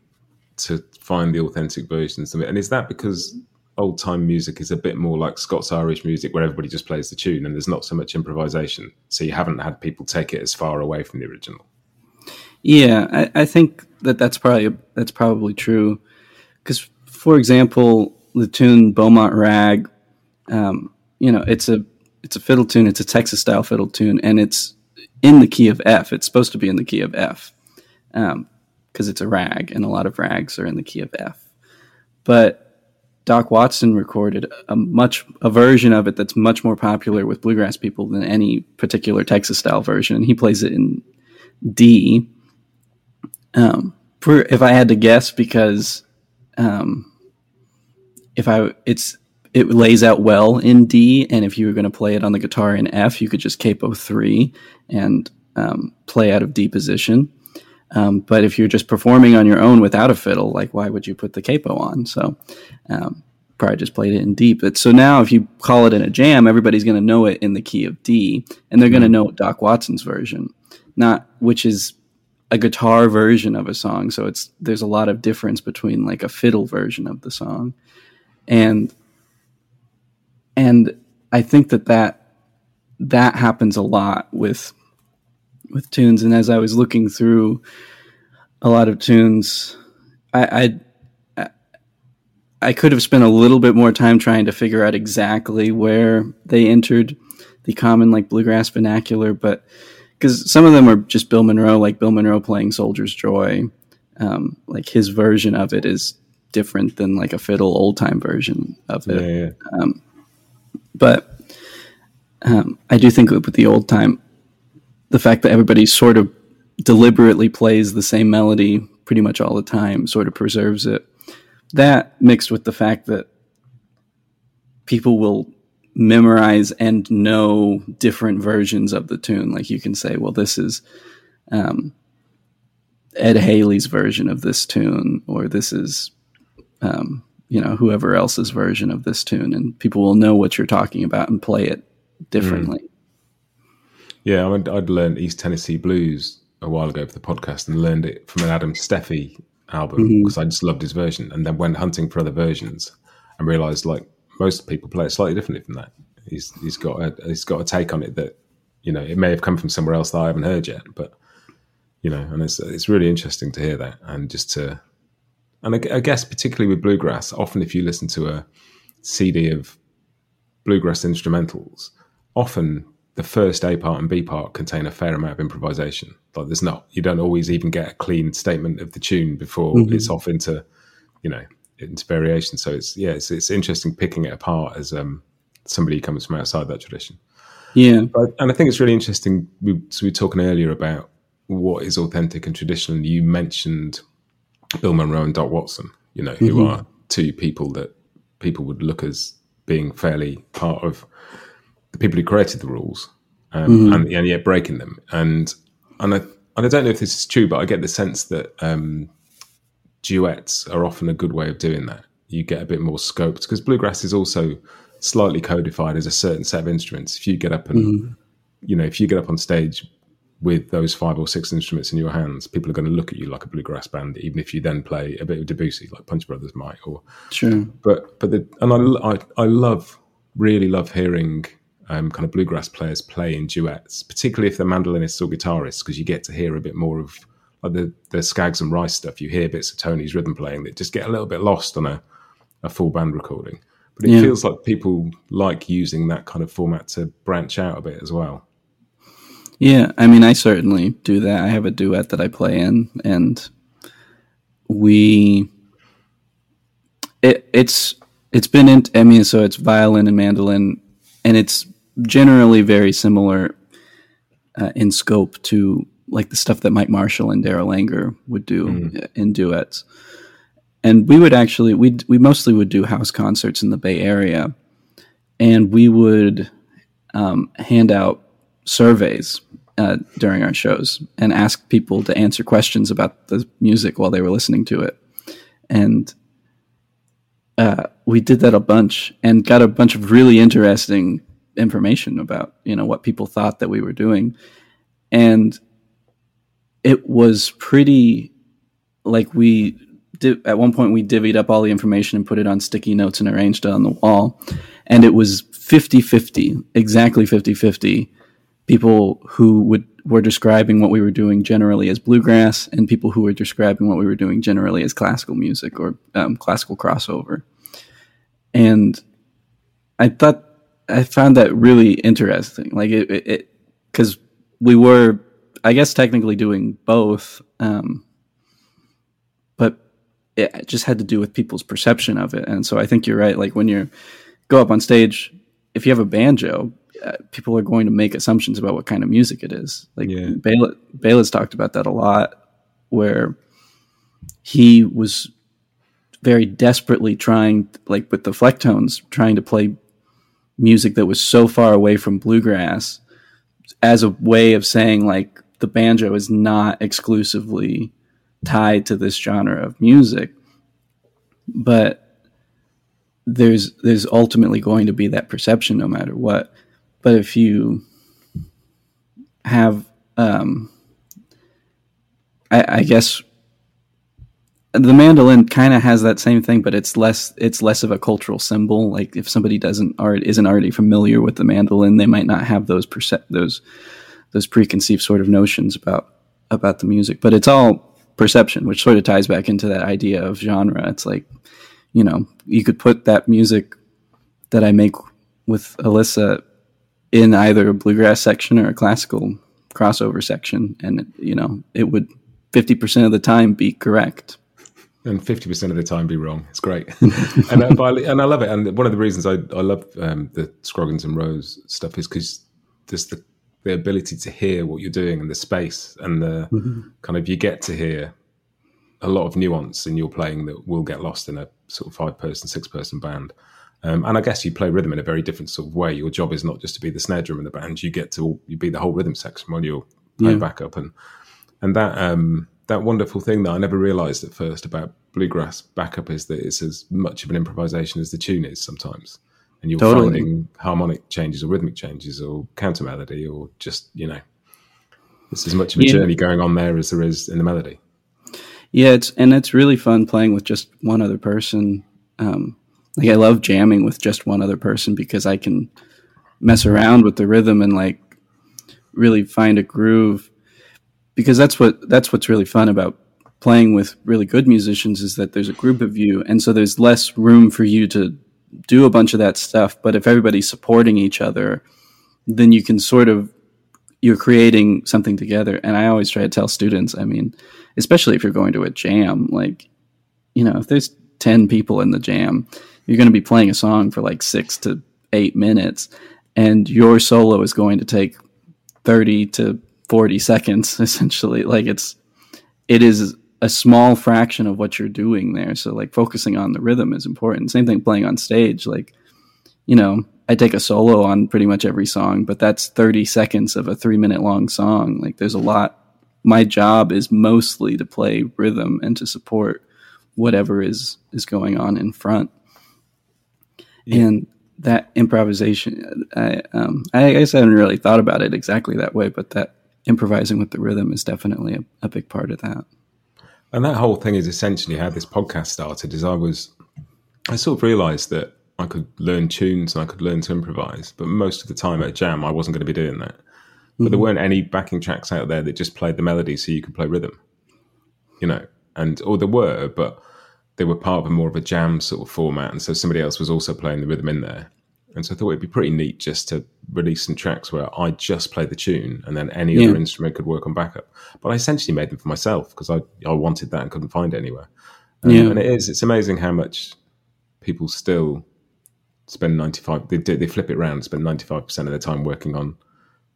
Speaker 2: to find the authentic versions of it. And is that because old time music is a bit more like Scots Irish music, where everybody just plays the tune and there's not so much improvisation? So you haven't had people take it as far away from the original.
Speaker 1: Yeah, I, I think that that's probably that's probably true. Because, for example, the tune "Beaumont Rag," um, you know, it's a it's a fiddle tune. It's a Texas style fiddle tune, and it's in the key of F. It's supposed to be in the key of F because um, it's a rag, and a lot of rags are in the key of F. But Doc Watson recorded a much a version of it that's much more popular with bluegrass people than any particular Texas style version, and he plays it in D. Um, for if I had to guess, because um, if I it's it lays out well in D, and if you were going to play it on the guitar in F, you could just capo three and um, play out of D position. Um, but if you're just performing on your own without a fiddle, like why would you put the capo on? So um, probably just played it in D. But so now if you call it in a jam, everybody's going to know it in the key of D, and they're going to know Doc Watson's version, not which is a guitar version of a song. So it's there's a lot of difference between like a fiddle version of the song, and and I think that that that happens a lot with with tunes. And as I was looking through a lot of tunes, I, I I could have spent a little bit more time trying to figure out exactly where they entered the common like bluegrass vernacular, but because some of them are just Bill Monroe, like Bill Monroe playing Soldier's Joy, um, like his version of it is different than like a fiddle old time version of it. Yeah, yeah. Um, but um, I do think with the old time, the fact that everybody sort of deliberately plays the same melody pretty much all the time sort of preserves it. That mixed with the fact that people will memorize and know different versions of the tune. Like you can say, well, this is um, Ed Haley's version of this tune, or this is, um, you know, whoever else's version of this tune, and people will know what you're talking about and play it differently. Mm.
Speaker 2: Yeah, I'd, I'd learned East Tennessee Blues a while ago for the podcast and learned it from an Adam Steffey album because mm-hmm. I just loved his version, and then went hunting for other versions and realized like most people play it slightly differently from that. He's he's got a he's got a take on it that you know it may have come from somewhere else that I haven't heard yet, but you know, and it's it's really interesting to hear that and just to, and I, I guess particularly with bluegrass, often if you listen to a CD of bluegrass instrumentals, often the first A part and B part contain a fair amount of improvisation. Like there's not, you don't always even get a clean statement of the tune before mm-hmm. it's off into, you know, into variation. So it's yeah, it's it's interesting picking it apart as um somebody who comes from outside that tradition.
Speaker 1: Yeah,
Speaker 2: but, and I think it's really interesting. We, so we were talking earlier about what is authentic and traditional. You mentioned Bill Monroe and Doc Watson, you know, who mm-hmm. are two people that people would look as being fairly part of the people who created the rules, um, mm-hmm. and, and, yet breaking them. And and I and I don't know if this is true, but I get the sense that um, duets are often a good way of doing that. You get a bit more scope because bluegrass is also slightly codified as a certain set of instruments. If you get up and mm-hmm. you know, if you get up on stage with those five or six instruments in your hands, people are going to look at you like a bluegrass band, even if you then play a bit of Debussy, like Punch Brothers might. Or
Speaker 1: sure,
Speaker 2: but but the, and I, I I love really love hearing um, kind of bluegrass players play in duets, particularly if they're mandolinists or guitarists, because you get to hear a bit more of like the the Skaggs and Rice stuff. You hear bits of Tony's rhythm playing that just get a little bit lost on a, a full band recording. But it yeah. feels like people like using that kind of format to branch out a bit as well.
Speaker 1: Yeah, I mean, I certainly do that. I have a duet that I play in, and we it, it's it's been in. I mean, so it's violin and mandolin, and it's generally very similar uh, in scope to like the stuff that Mike Marshall and Darol Anger would do mm. in duets. And we would actually we we mostly would do house concerts in the Bay Area, and we would um, hand out surveys uh, during our shows and ask people to answer questions about the music while they were listening to it. And uh, we did that a bunch and got a bunch of really interesting information about you know what people thought that we were doing, and it was pretty like we did at one point we divvied up all the information and put it on sticky notes and arranged it on the wall and it was 50-50 exactly 50-50 people who would were describing what we were doing generally as bluegrass and people who were describing what we were doing generally as classical music or um, classical crossover. And I thought I found that really interesting. Like it, because we were, I guess, technically doing both, um, but it just had to do with people's perception of it. And so I think you're right. Like when you go up on stage, if you have a banjo, uh, people are going to make assumptions about what kind of music it is. Like yeah. Talked about that a lot, where he was very desperately trying, like with the Flecktones, trying to play music that was so far away from bluegrass as a way of saying like the banjo is not exclusively tied to this genre of music, but there's there's ultimately going to be that perception no matter what. But if you have, um, I, I guess the mandolin kind of has that same thing, but it's less it's less of a cultural symbol. Like if somebody doesn't or isn't already familiar with the mandolin, they might not have those perce- those those preconceived sort of notions about about the music. But it's all perception, which sort of ties back into that idea of genre. It's like you know you could put that music that I make with Alyssa in either a bluegrass section or a classical crossover section, and you know it would fifty percent of the time be correct,
Speaker 2: and fifty percent of the time be wrong. It's great, (laughs) and uh, I, and I love it. And one of the reasons I I love um, the Scroggins and Rose stuff is because just the the ability to hear what you're doing and the space and the mm-hmm. kind of you get to hear a lot of nuance in your playing that will get lost in a sort of five person, six person band. Um, and I guess you play rhythm in a very different sort of way. Your job is not just to be the snare drum in the band; you get to you be the whole rhythm section while you're playing yeah. backup, and and that um, that wonderful thing that I never realised at first about bluegrass backup is that it's as much of an improvisation as the tune is sometimes, and you're totally. finding harmonic changes or rhythmic changes or counter melody or just you know, it's as much of a yeah. journey going on there as there is in the melody.
Speaker 1: Yeah, it's and it's really fun playing with just one other person. Um, like I love jamming with just one other person because I can mess around with the rhythm and like really find a groove. Because that's what that's what's really fun about playing with really good musicians is that there's a group of you and so there's less room for you to do a bunch of that stuff. But if everybody's supporting each other then you can sort of you're creating something together. And i always try to tell students i mean especially if you're going to a jam like you know if there's 10 people in the jam you're going to be playing a song for like 6 to 8 minutes and your solo is going to take 30 to 40 seconds (laughs) essentially. Like it's it is a small fraction of what you're doing there. So like focusing on the rhythm is important. Same thing playing on stage. Like you know i take a solo on pretty much every song but that's 30 seconds of a 3 minute long song. Like there's a lot. My job is mostly to play rhythm and to support whatever is is going on in front yeah. and that improvisation I, um, I guess i haven't really thought about it exactly that way but that improvising with the rhythm is definitely a, a big part of that.
Speaker 2: And that whole thing is essentially how this podcast started. Is I was, I sort of realised that I could learn tunes and I could learn to improvise, but most of the time at jam, I wasn't going to be doing that. But mm-hmm. there weren't any backing tracks out there that just played the melody so you could play rhythm, you know. And or there were, but they were part of a more of a jam sort of format, and so somebody else was also playing the rhythm in there. And so I thought it'd be pretty neat just to release some tracks where I just play the tune and then any yeah. other instrument could work on backup. But I essentially made them for myself because I, I wanted that and couldn't find it anywhere. Um, yeah. And it is, it's amazing how much people still spend 95, they, they flip it around, spend 95% of their time working on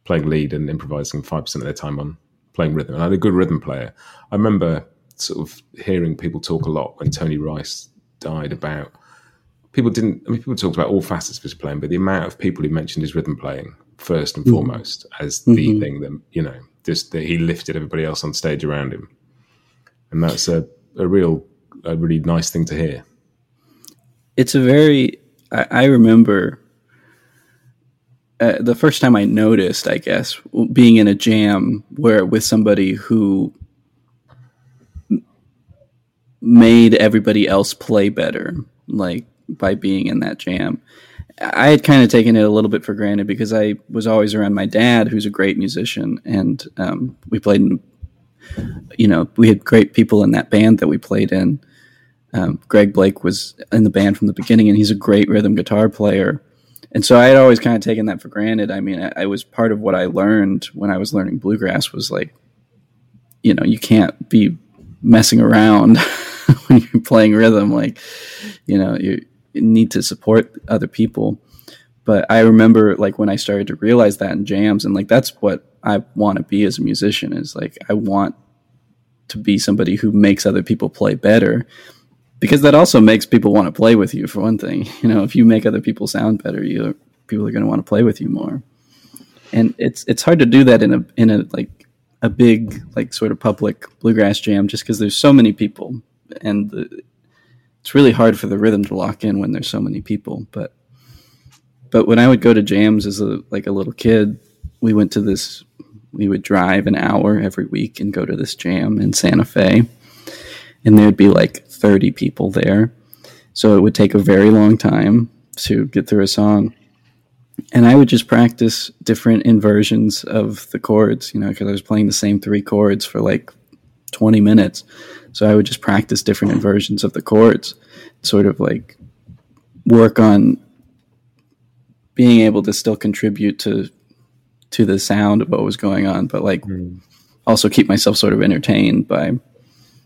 Speaker 2: playing lead and improvising 5% of their time on playing rhythm. And I had a good rhythm player. I remember sort of hearing people talk a lot when Tony Rice died about people didn't. I mean, people talked about all facets of his playing, but the amount of people who mentioned his rhythm playing first and mm. foremost as the mm-hmm. thing that you know, just that he lifted everybody else on stage around him, and that's a a real, a really nice thing to hear.
Speaker 1: It's a very. I, I remember. Uh, the first time I noticed, I guess, being in a jam where with somebody who made everybody else play better. Like by being in that jam. I had kind of taken it a little bit for granted because I was always around my dad, who's a great musician, and um, we played in, you know, we had great people in that band that we played in. Um, Greg Blake was in the band from the beginning, and he's a great rhythm guitar player. And so I had always kind of taken that for granted. I mean, I, I was part of what I learned when I was learning bluegrass was like, you know, you can't be messing around (laughs) (laughs) when you're playing rhythm. Like, you know, you need to support other people. But I remember like when I started to realize that in jams and like that's what I want to be as a musician is like I want to be somebody who makes other people play better because that also makes people want to play with you for one thing. (laughs) You know, if you make other people sound better, you people are going to want to play with you more. And it's it's hard to do that in a in a like a big like sort of public bluegrass jam just because there's so many people and the, it's really hard for the rhythm to lock in when there's so many people. But but when I would go to jams as a like a little kid, we went to this. We would drive an hour every week and go to this jam in Santa Fe, and there'd be like thirty people there. So it would take a very long time to get through a song. And I would just practice different inversions of the chords, you know, because I was playing the same three chords for like 20 minutes. So I would just practice different inversions of the chords, sort of like work on being able to still contribute to to the sound of what was going on, but like mm. also keep myself sort of entertained by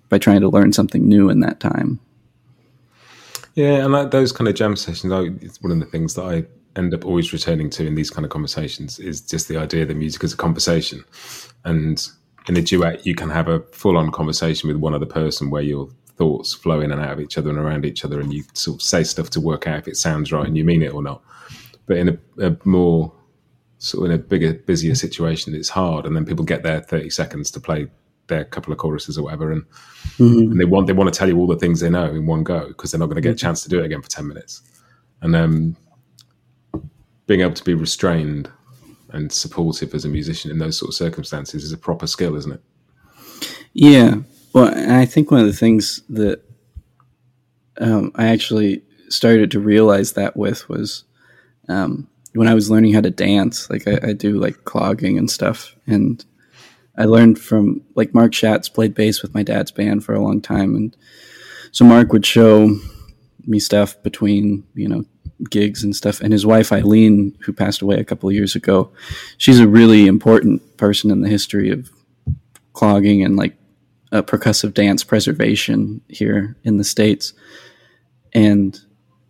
Speaker 1: by trying to learn something new in that time.
Speaker 2: Yeah, and like those kind of jam sessions, I, it's one of the things that I end up always returning to in these kind of conversations is just the idea that music is a conversation, and in a duet, you can have a full on conversation with one other person where your thoughts flow in and out of each other and around each other, and you sort of say stuff to work out if it sounds right and you mean it or not. But in a, a more sort of in a bigger, busier situation, it's hard, and then people get their thirty seconds to play their couple of choruses or whatever, and, mm-hmm. and they want they want to tell you all the things they know in one go because they're not going to get a mm-hmm. chance to do it again for ten minutes, and um, being able to be restrained and supportive as a musician in those sort of circumstances is a proper skill, isn't it?
Speaker 1: Yeah. Well, I think one of the things that um, I actually started to realize that with was um, when I was learning how to dance. Like I, I, do like clogging and stuff, and I learned from like Mark Schatz played bass with my dad's band for a long time, and so Mark would show me stuff between you know gigs and stuff. And his wife Eileen, who passed away a couple of years ago, she's a really important person in the history of clogging and like uh, percussive dance preservation here in the states. And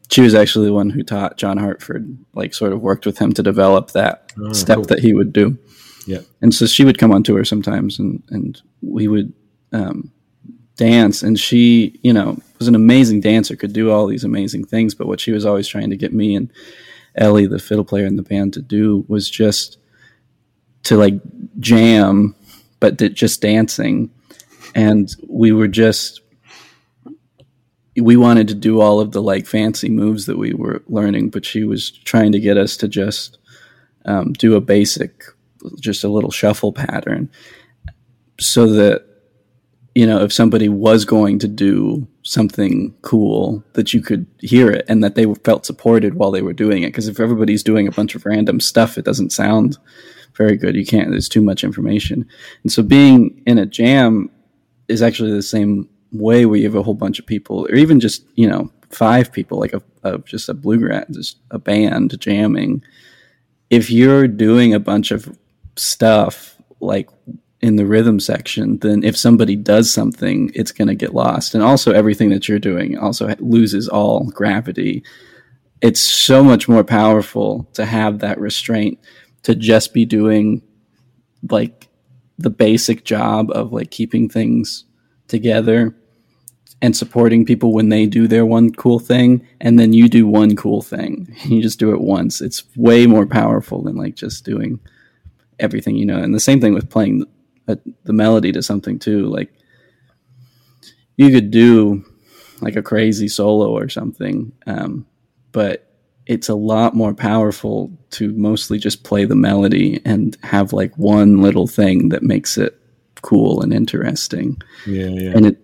Speaker 1: she was actually the one who taught John Hartford, like sort of worked with him to develop that oh, step cool. that he would do.
Speaker 2: Yeah.
Speaker 1: And so she would come on tour sometimes and, and we would um, dance. And she, you know, was an amazing dancer, could do all these amazing things. But what she was always trying to get me and Ellie, the fiddle player in the band, to do was just to like jam, but just dancing and we were just we wanted to do all of the like fancy moves that we were learning, but she was trying to get us to just um, do a basic, just a little shuffle pattern, so that you know if somebody was going to do something cool, that you could hear it and that they felt supported while they were doing it. Because if everybody's doing a bunch of random stuff, it doesn't sound very good. You can't. There's too much information, and so being in a jam is actually the same way where you have a whole bunch of people, or even just you know five people, like a, a just a bluegrass, just a band jamming. If you're doing a bunch of stuff like in the rhythm section, then if somebody does something, it's going to get lost. And also, everything that you're doing also loses all gravity. It's so much more powerful to have that restraint to just be doing like the basic job of like keeping things together and supporting people when they do their one cool thing and then you do one cool thing (laughs) you just do it once it's way more powerful than like just doing everything you know and the same thing with playing the, the melody to something too like you could do like a crazy solo or something um, but it's a lot more powerful to mostly just play the melody and have like one little thing that makes it cool and interesting.
Speaker 2: Yeah, yeah.
Speaker 1: And it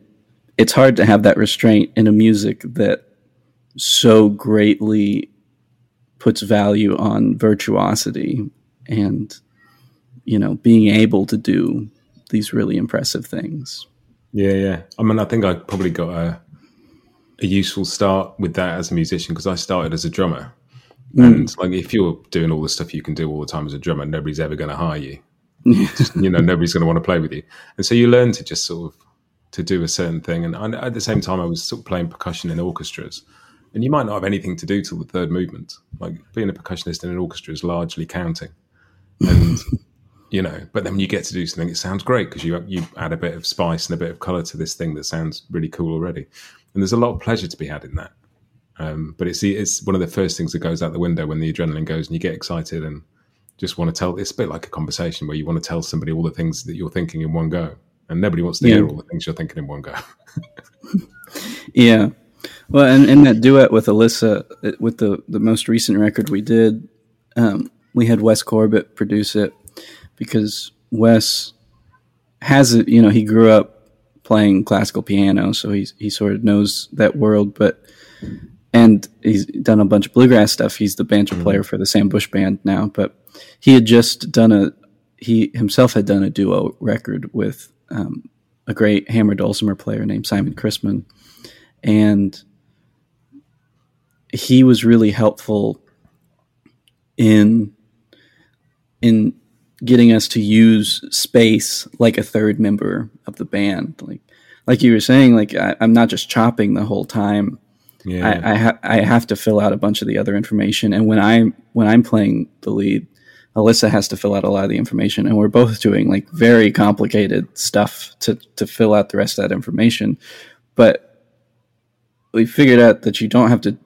Speaker 1: it's hard to have that restraint in a music that so greatly puts value on virtuosity and you know being able to do these really impressive things.
Speaker 2: Yeah, yeah. I mean, I think I probably got a a useful start with that as a musician because I started as a drummer. Mm. And like, if you're doing all the stuff you can do all the time as a drummer, nobody's ever going to hire you. (laughs) just, you know, nobody's going to want to play with you. And so you learn to just sort of to do a certain thing. And I, at the same time, I was sort of playing percussion in orchestras. And you might not have anything to do till the third movement. Like being a percussionist in an orchestra is largely counting. And (laughs) you know, but then when you get to do something, it sounds great because you you add a bit of spice and a bit of color to this thing that sounds really cool already and there's a lot of pleasure to be had in that. Um, but it's it's one of the first things that goes out the window when the adrenaline goes and you get excited and just want to tell. It's a bit like a conversation where you want to tell somebody all the things that you're thinking in one go, and nobody wants to yeah. hear all the things you're thinking in one go. (laughs)
Speaker 1: yeah, well, and in that duet with Alyssa, with the the most recent record we did, um, we had Wes Corbett produce it because Wes has it. You know, he grew up playing classical piano, so he he sort of knows that world. But and he's done a bunch of bluegrass stuff. He's the banjo mm-hmm. player for the Sam Bush band now. But he had just done a he himself had done a duo record with um, a great hammer dulcimer player named Simon Chrisman, and he was really helpful in in getting us to use space like a third member of the band. Like like you were saying, like I, am not just chopping the whole time. Yeah. I I, ha- I have to fill out a bunch of the other information, and when I'm when I'm playing the lead, Alyssa has to fill out a lot of the information, and we're both doing like very complicated stuff to to fill out the rest of that information. But we figured out that you don't have to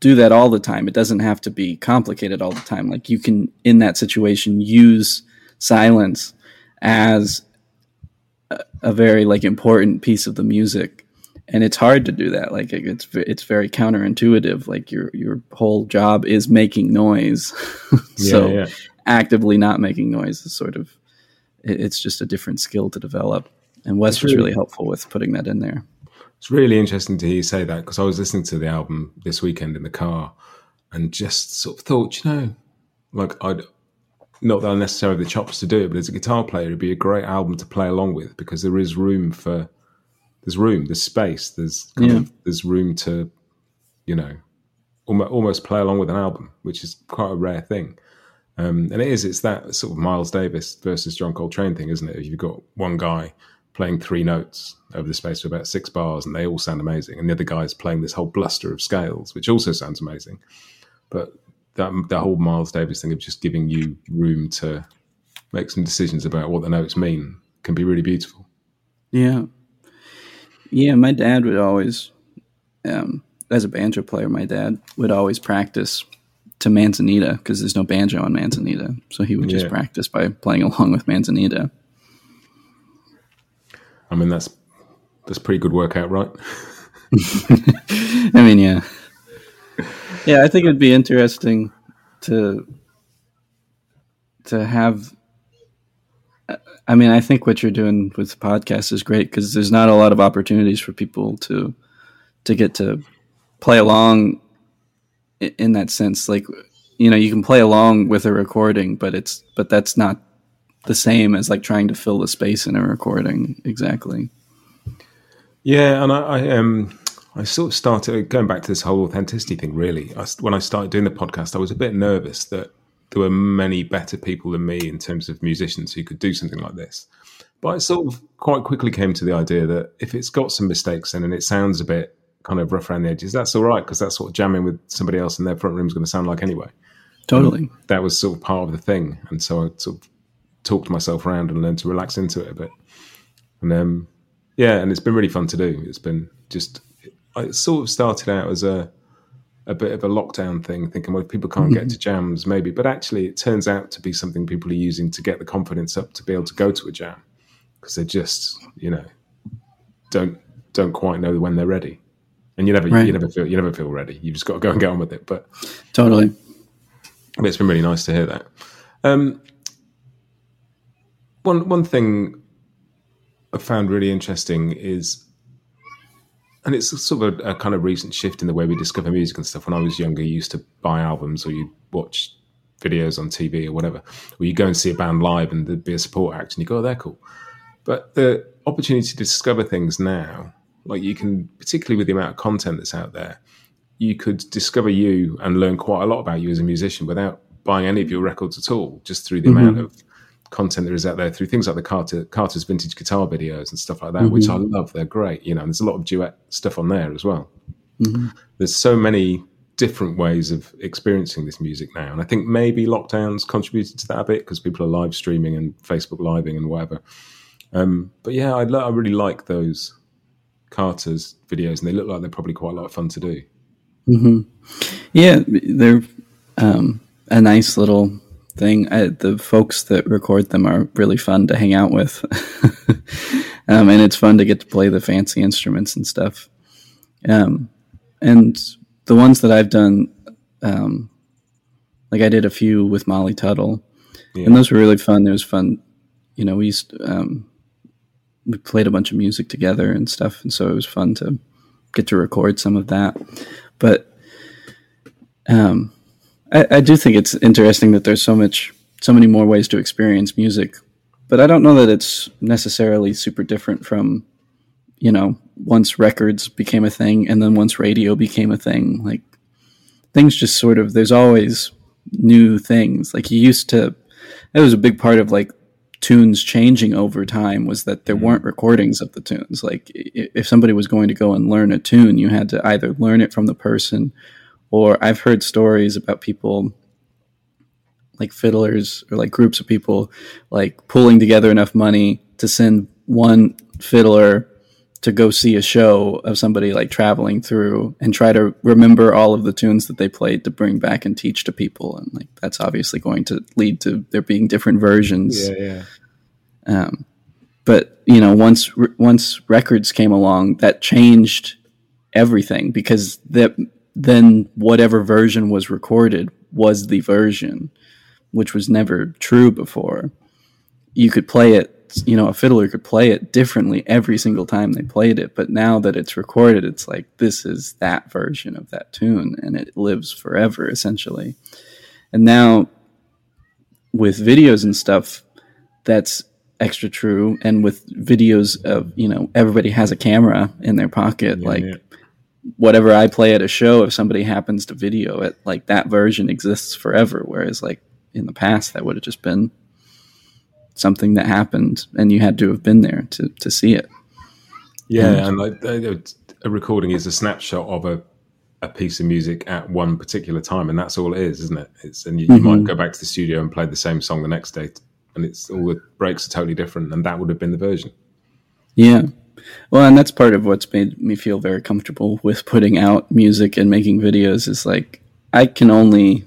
Speaker 1: do that all the time. It doesn't have to be complicated all the time. Like you can, in that situation, use silence as a, a very like important piece of the music. And it's hard to do that. Like it's it's very counterintuitive. Like your your whole job is making noise, (laughs) so yeah, yeah. actively not making noise is sort of it's just a different skill to develop. And Wes was really helpful with putting that in there.
Speaker 2: It's really interesting to hear you say that because I was listening to the album this weekend in the car and just sort of thought, you know, like I'd not that I necessarily have the chops to do it, but as a guitar player, it'd be a great album to play along with because there is room for there's room, there's space, there's yeah. of, there's room to, you know, almost, almost play along with an album, which is quite a rare thing. Um, and it is, it's that sort of Miles Davis versus John Coltrane thing, isn't it? If you've got one guy playing three notes over the space of about six bars, and they all sound amazing. And the other guy's playing this whole bluster of scales, which also sounds amazing. But that that whole Miles Davis thing of just giving you room to make some decisions about what the notes mean can be really beautiful.
Speaker 1: Yeah, yeah. My dad would always, um, as a banjo player, my dad would always practice to Manzanita because there's no banjo on Manzanita, so he would just yeah. practice by playing along with Manzanita.
Speaker 2: I mean, that's that's pretty good workout, right? (laughs)
Speaker 1: I mean, yeah, yeah. I think it'd be interesting to to have. I mean, I think what you're doing with the podcast is great because there's not a lot of opportunities for people to to get to play along in that sense. Like, you know, you can play along with a recording, but it's but that's not the same as like trying to fill the space in a recording exactly.
Speaker 2: Yeah and i, I um i sort of started going back to this whole authenticity thing really. I, when i started doing the podcast i was a bit nervous that there were many better people than me in terms of musicians who could do something like this. But i sort of quite quickly came to the idea that if it's got some mistakes in and it sounds a bit kind of rough around the edges that's all right because that's what jamming with somebody else in their front room is going to sound like anyway.
Speaker 1: Totally.
Speaker 2: And that was sort of part of the thing and so i sort of talked myself around and learned to relax into it a bit. And um, yeah, and it's been really fun to do. It's been just it sort of started out as a a bit of a lockdown thing, thinking well people can't get to jams maybe, but actually it turns out to be something people are using to get the confidence up to be able to go to a jam because they just you know don't don't quite know when they're ready, and you never right. you never feel you never feel ready. You just got to go and get on with it. But
Speaker 1: totally,
Speaker 2: but it's been really nice to hear that. Um, one one thing I found really interesting is, and it's sort of a, a, kind of recent shift in the way we discover music and stuff. When I was younger, you used to buy albums or you watch videos on TV or whatever, or you go and see a band live and there'd be a support act and you go, oh, they're cool. But the opportunity to discover things now, like you can, particularly with the amount of content that's out there, you could discover you and learn quite a lot about you as a musician without buying any of your records at all, just through the mm-hmm. amount of content there is out there through things like the Carter, Carter's vintage guitar videos and stuff like that, mm-hmm. which I love. They're great. You know, there's a lot of duet stuff on there as well. Mm-hmm. There's so many different ways of experiencing this music now, and I think maybe lockdowns contributed to that a bit because people are live streaming and Facebook living and whatever. Um, but yeah, I, lo- I really like those Carter's videos, and they look like they're probably quite a lot of fun to do.
Speaker 1: Mm-hmm. Yeah, they're um, a nice little thing. I, the folks that record them are really fun to hang out with, (laughs) um, and it's fun to get to play the fancy instruments and stuff. Um, and the ones that I've done, um, like I did a few with Molly Tuttle, yeah. and those were really fun. It was fun, you know. We used um, we played a bunch of music together and stuff, and so it was fun to get to record some of that. But um, I, I do think it's interesting that there's so much, so many more ways to experience music, but I don't know that it's necessarily super different from, you know, once records became a thing and then once radio became a thing. Like things just sort of, there's always new things. Like you used to, it was a big part of like tunes changing over time was that there mm-hmm. weren't recordings of the tunes. Like if somebody was going to go and learn a tune, you had to either learn it from the person or I've heard stories about people like fiddlers or like groups of people like pulling together enough money to send one fiddler to go see a show of somebody like traveling through and try to remember all of the tunes that they played to bring back and teach to people and like that's obviously going to lead to there being different versions
Speaker 2: Yeah, yeah.
Speaker 1: um, but you know once once records came along that changed everything because that then whatever version was recorded was the version which was never true before you could play it you know a fiddler could play it differently every single time they played it but now that it's recorded it's like this is that version of that tune and it lives forever essentially and now with videos and stuff that's extra true and with videos of you know everybody has a camera in their pocket
Speaker 2: Yeah,
Speaker 1: like
Speaker 2: yeah.
Speaker 1: Whatever i play at a show if somebody happens to video it like that version exists forever whereas like in the past that would have just been something that happened and you had to have been there to, to see it
Speaker 2: Yeah, and like uh, a recording is a snapshot of a, a piece of music at one particular time, and that's all it is, isn't it? It's and you, you might go back to the studio and play the same song the next day, and it's all the breaks are totally different, and that would have been the version.
Speaker 1: Yeah. Well, and that's part of what's made me feel very comfortable with putting out music and making videos is like I can only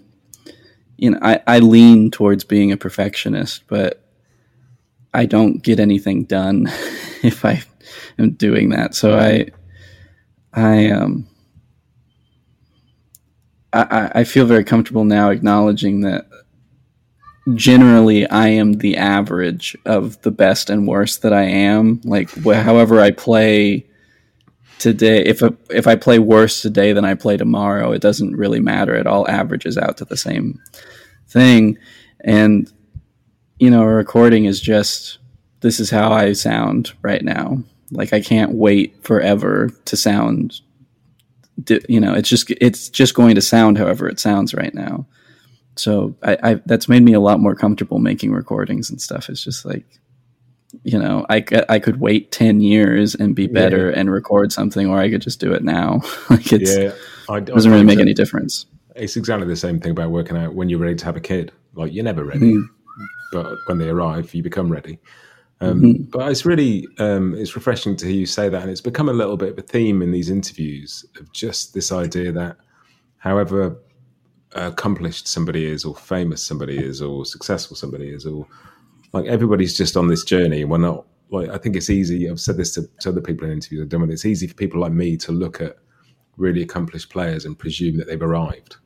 Speaker 1: you know, I, I lean towards being a perfectionist, but I don't get anything done (laughs) if I am doing that. So I I um I, I- I feel very comfortable now acknowledging that generally I am the average of the best and worst that I am. Like wh- however I play today, if a, if I play worse today than I play tomorrow, it doesn't really matter. It all averages out to the same thing. And you know, a recording is just this is how I sound right now. Like I can't wait forever to sound. You know, it's just it's just going to sound however it sounds right now so I, I that's made me a lot more comfortable making recordings and stuff. It's just like you know I, I could wait 10 years and be better and record something or i could just do it now. (laughs) Like it's
Speaker 2: yeah, I,
Speaker 1: it doesn't really make any difference.
Speaker 2: It's exactly the same thing about working out. When you're ready to have a kid. Like you're never ready, but when they arrive, you become ready. Um, But it's really um, it's refreshing to hear you say that, and it's become a little bit of a theme in these interviews of just this idea that, however accomplished somebody is, or famous somebody is, or successful somebody is, or like everybody's just on this journey, and we're not. Like I think it's easy. I've said this to, to other people in interviews I've done with. It's easy for people like me to look at really accomplished players and presume that they've arrived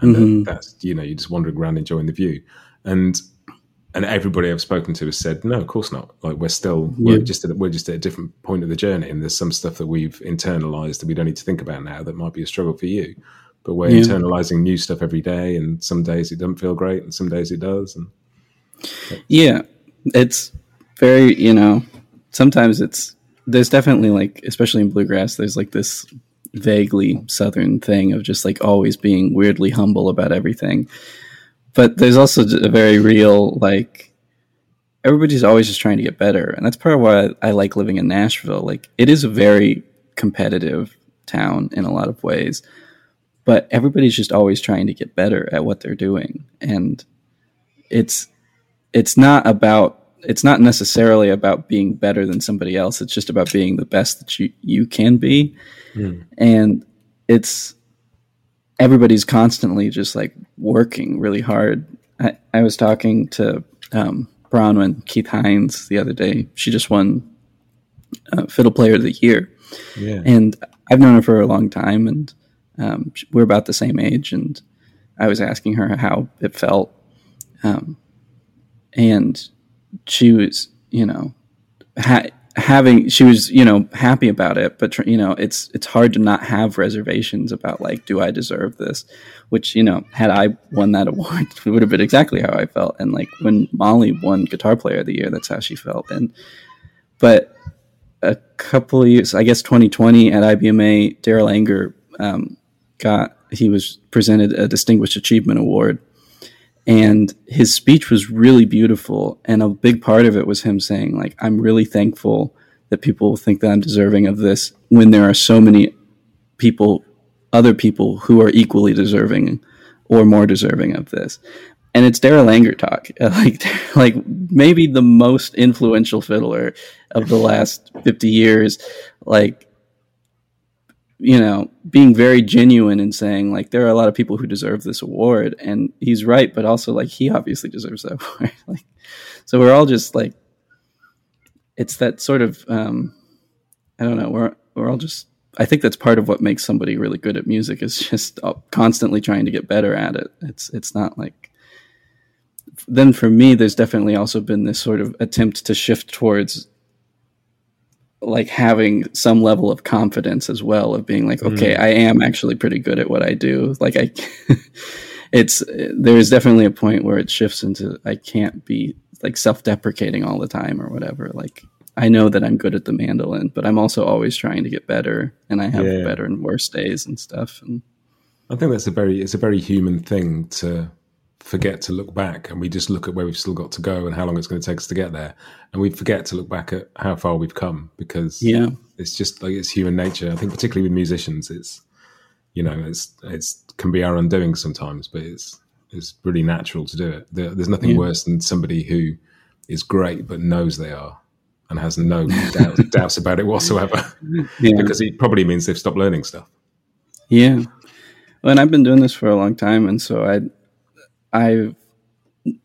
Speaker 2: and that, mm-hmm. that's you know you're just wandering around enjoying the view and and everybody I've spoken to has said no of course not like we're still we're just at, we're just at a different point of the journey and there's some stuff that we've internalized that we don't need to think about now that might be a struggle for you but we're
Speaker 1: Yeah.
Speaker 2: internalizing new stuff every day and some days it doesn't feel great and some days it does and
Speaker 1: yeah it's very you know sometimes it's there's definitely like especially in bluegrass there's like this vaguely southern thing of just like always being weirdly humble about everything. But there's also a very real like everybody's always just trying to get better and that's part of why I, I like living in nashville. Like it is a very competitive town in a lot of ways but everybody's just always trying to get better at what they're doing. And it's it's not about it's not necessarily about being better than somebody else. It's just about being the best that you, you can be. And it's everybody's constantly just like working really hard. I, I was talking to um, bronwyn keith hines the other day. She just won uh, fiddle player of the year.
Speaker 2: Yeah.
Speaker 1: And I've known her for a long time, and um, we're about the same age. And I was asking her how it felt, um, and she was, you know, ha- having she was, you know, happy about it. But tr- you know, it's it's hard to not have reservations about like, do I deserve this? Which you know, had I won that (laughs) award, it would have been exactly how I felt. And like when Molly won Guitar Player of the Year, that's how she felt. And but a couple of years, I guess 2020 at IBMA, Darol Anger um, got he was presented a Distinguished Achievement Award, and his speech was really beautiful. And a big part of it was him saying, like, I'm really thankful that people think that I'm deserving of this when there are so many people, other people who are equally deserving or more deserving of this. And it's Darol Anger talk, (laughs) like like maybe the most influential fiddler of the last fifty years. like you know being very genuine and saying like there are a lot of people who deserve this award and he's right but also like he obviously deserves that (laughs) award. Like so we're all just like it's that sort of um i don't know we're we're all just i think that's part of what makes somebody really good at music is just constantly trying to get better at it. It's it's not like then for me there's definitely also been this sort of attempt to shift towards like having some level of confidence as well of being like okay mm. i am actually pretty good at what i do like i (laughs) it's there's definitely a point where it shifts into i can't be like self-deprecating all the time or whatever like i know that i'm good at the mandolin but i'm also always trying to get better and i have yeah. better and worse days and stuff and
Speaker 2: i think that's a very it's a very human thing to forget to look back and we just look at where we've still got to go and how long it's going to take us to get there. And we forget to look back at how far we've come because
Speaker 1: yeah.
Speaker 2: it's just like it's human nature. I think particularly with musicians it's you know it's it's can be our undoing sometimes but it's it's really natural to do it. There's nothing yeah. worse than somebody who is great but knows they are and has no doubt, (laughs) doubts about it whatsoever. Yeah. because it probably means they've stopped learning stuff.
Speaker 1: Yeah. Well, and i've been doing this for a long time and so i I've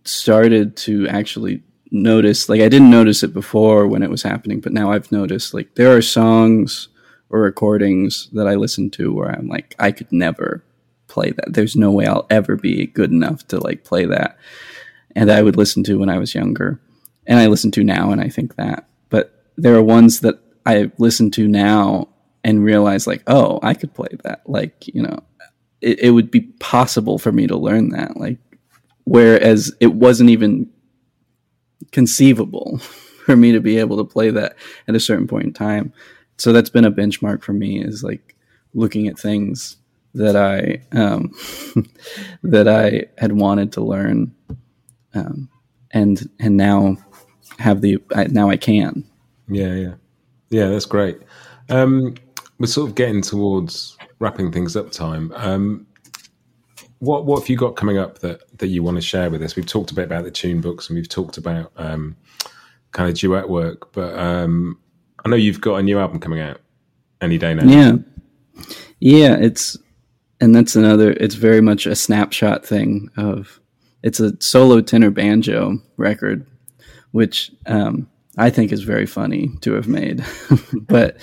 Speaker 1: started to actually notice, like I didn't notice it before when it was happening, but now I've noticed like there are songs or recordings that I listen to where I'm like, I could never play that. There's no way I'll ever be good enough to like play that. And I would listen to when I was younger. And I listen to now and I think that. But there are ones that I listen to now and realize like, oh, I could play that. Like, you know, it, it would be possible for me to learn that. Like whereas it wasn't even conceivable (laughs) for me to be able to play that at a certain point in time. So that's been a benchmark for me is like looking at things that I um, (laughs) that I had wanted to learn, um, and and now have the I, now I can.
Speaker 2: Yeah, yeah, yeah. That's great. Um, we're sort of getting towards wrapping things up time. Um, what what have you got coming up that that you want to share with us? We've talked a bit about the tune books and we've talked about um, kind of duet work, but um, I know you've got a new album coming out any day now.
Speaker 1: Yeah, yeah. It's and that's another. It's very much a snapshot thing of. It's a solo tenor banjo record, which um, I think is very funny to have made, (laughs) but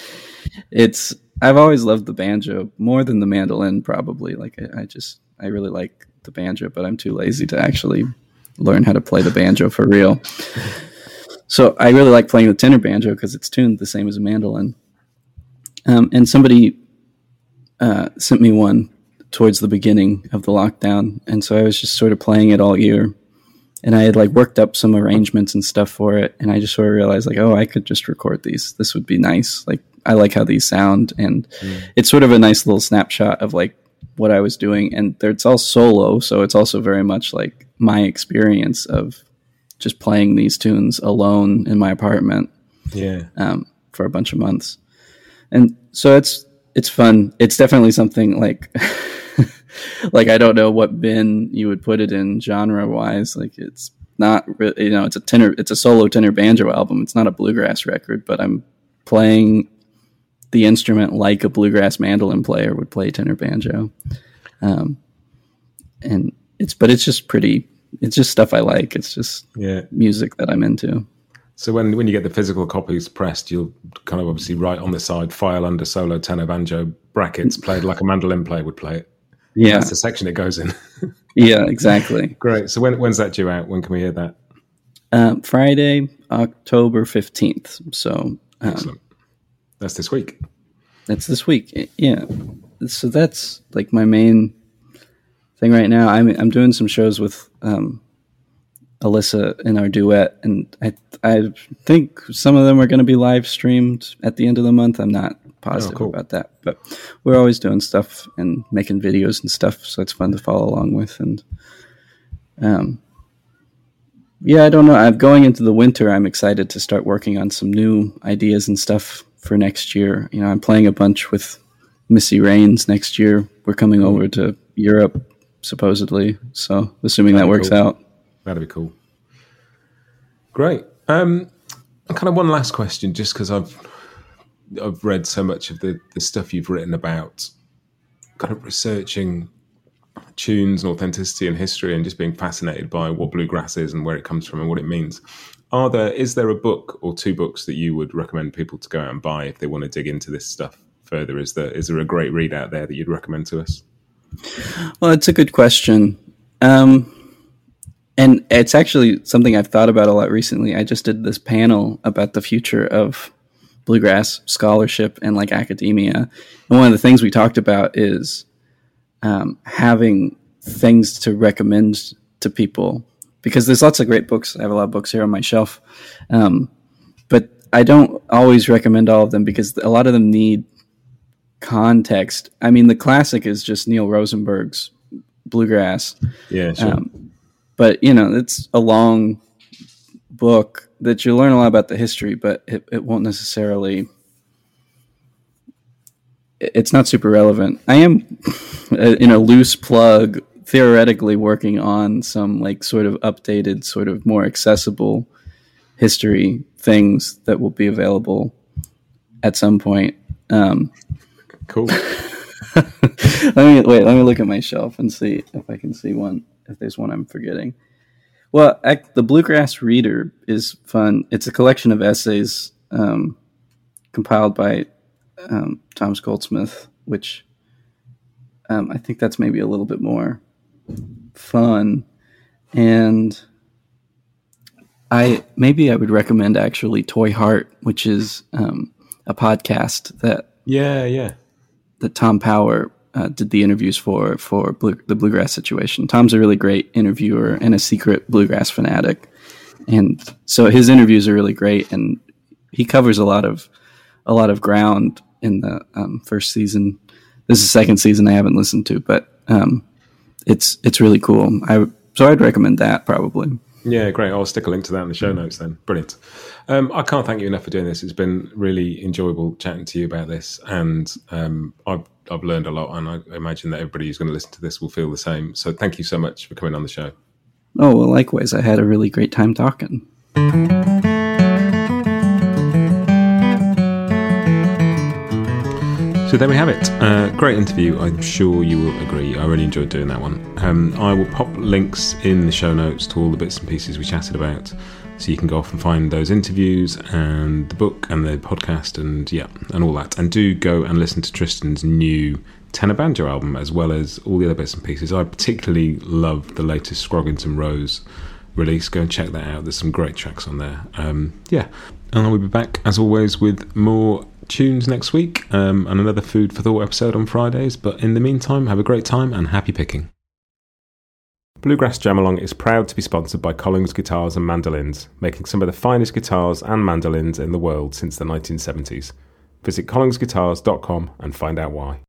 Speaker 1: it's. I've always loved the banjo more than the mandolin, probably. Like I, I just I really like the banjo, but I'm too lazy to actually learn how to play the banjo for real. So I really like playing the tenor banjo because it's tuned the same as a mandolin. Um, and somebody uh, sent me one towards the beginning of the lockdown, and so I was just sort of playing it all year. And I had like worked up some arrangements and stuff for it, and I just sort of realized like, oh, I could just record these. This would be nice. Like I like how these sound, and mm. it's sort of a nice little snapshot of like what I was doing, and it's all solo, so it's also very much like my experience of just playing these tunes alone in my apartment.
Speaker 2: Yeah.
Speaker 1: Um, for a bunch of months, and so it's it's fun. It's definitely something like (laughs) like I don't know what bin you would put it in genre wise. Like it's not really, you know, it's a tenor, it's a solo tenor banjo album. It's not a bluegrass record, but I'm playing the instrument like a bluegrass mandolin player would play tenor banjo. Um, and it's, but it's just pretty, it's just stuff I like. It's just
Speaker 2: yeah.
Speaker 1: music that I'm into.
Speaker 2: So when, when you get the physical copies pressed, you'll kind of obviously write on the side file under solo tenor banjo brackets played like a mandolin player would play it.
Speaker 1: Yeah,
Speaker 2: that's the section it goes in. (laughs)
Speaker 1: yeah, exactly.
Speaker 2: Great. So when, when's that due out? When can we hear that?
Speaker 1: Um, Friday, October fifteenth. So um, excellent.
Speaker 2: That's this week.
Speaker 1: That's this week. Yeah. So that's like my main thing right now. I'm I'm doing some shows with um, Alyssa in our duet, and I I think some of them are going to be live streamed at the end of the month. I'm not positive oh, cool. about that, but we're always doing stuff and making videos and stuff, so it's fun to follow along with. And um, yeah, I don't know. I'm going into the winter. I'm excited to start working on some new ideas and stuff for next year. You know, I'm playing a bunch with Missy Raines next year. We're coming over to Europe supposedly, so assuming That'd that works
Speaker 2: cool.
Speaker 1: out,
Speaker 2: that'd be cool. Great. Um, kind of one last question, just because I've I've read so much of the the stuff you've written about, kind of researching tunes and authenticity and history, and just being fascinated by what bluegrass is and where it comes from and what it means. Are there is there a book or two books that you would recommend people to go out and buy if they want to dig into this stuff further? Is there is there a great read out there that you'd recommend to us?
Speaker 1: Well, it's a good question. Um, and it's actually something I've thought about a lot recently. I just did this panel about the future of bluegrass scholarship and like academia. And one of the things we talked about is um, having things to recommend to people because there's lots of great books. I have a lot of books here on my shelf. Um, but I don't always recommend all of them because a lot of them need context. I mean, the classic is just Neil Rosenberg's Bluegrass.
Speaker 2: Yeah, sure. Um,
Speaker 1: but you know, it's a long book that you learn a lot about the history, but it, it won't necessarily. It's not super relevant. I am (laughs) in a loose plug, theoretically working on some like sort of updated, sort of more accessible history things that will be available at some point. Um,
Speaker 2: cool. (laughs)
Speaker 1: let me wait. Let me look at my shelf and see if I can see one. If there's one I'm forgetting. Well, the Bluegrass Reader is fun. It's a collection of essays um, compiled by um, Thomas Goldsmith, which um, I think that's maybe a little bit more fun. And I maybe I would recommend actually Toy Heart, which is um, a podcast that
Speaker 2: yeah yeah
Speaker 1: that Tom Power uh, did the interviews for for blue, the bluegrass situation. Tom's a really great interviewer and a secret bluegrass fanatic, and so his interviews are really great, and he covers a lot of a lot of ground in the um, first season. This is the second season I haven't listened to, but um, it's it's really cool. I so I'd recommend that probably.
Speaker 2: Yeah, great. I'll stick a link to that in the show notes then. Brilliant. Um, I can't thank you enough for doing this. It's been really enjoyable chatting to you about this, and um, I've I've learned a lot, and I imagine that everybody who's going to listen to this will feel the same. So thank you so much for coming on the show.
Speaker 1: Oh well, likewise. I had a really great time talking.
Speaker 2: So there we have it. Uh, great interview. I'm sure you will agree. I really enjoyed doing that one. Um, I will pop links in the show notes to all the bits and pieces we chatted about so you can go off and find those interviews and the book and the podcast and yeah, and all that. And do go and listen to Tristan's new tenor banjo album as well as all the other bits and pieces. I particularly love the latest Scroggins and Rose release. Go and check that out. There's some great tracks on there. Um, yeah, and I will be back as always with more tunes next week um, and another food for thought episode on Fridays. But in the meantime, have a great time and happy picking. Bluegrass Jamalong is proud to be sponsored by Collings Guitars and Mandolins, making some of the finest guitars and mandolins in the world since the 1970s. Visit collingsguitars.com and find out why.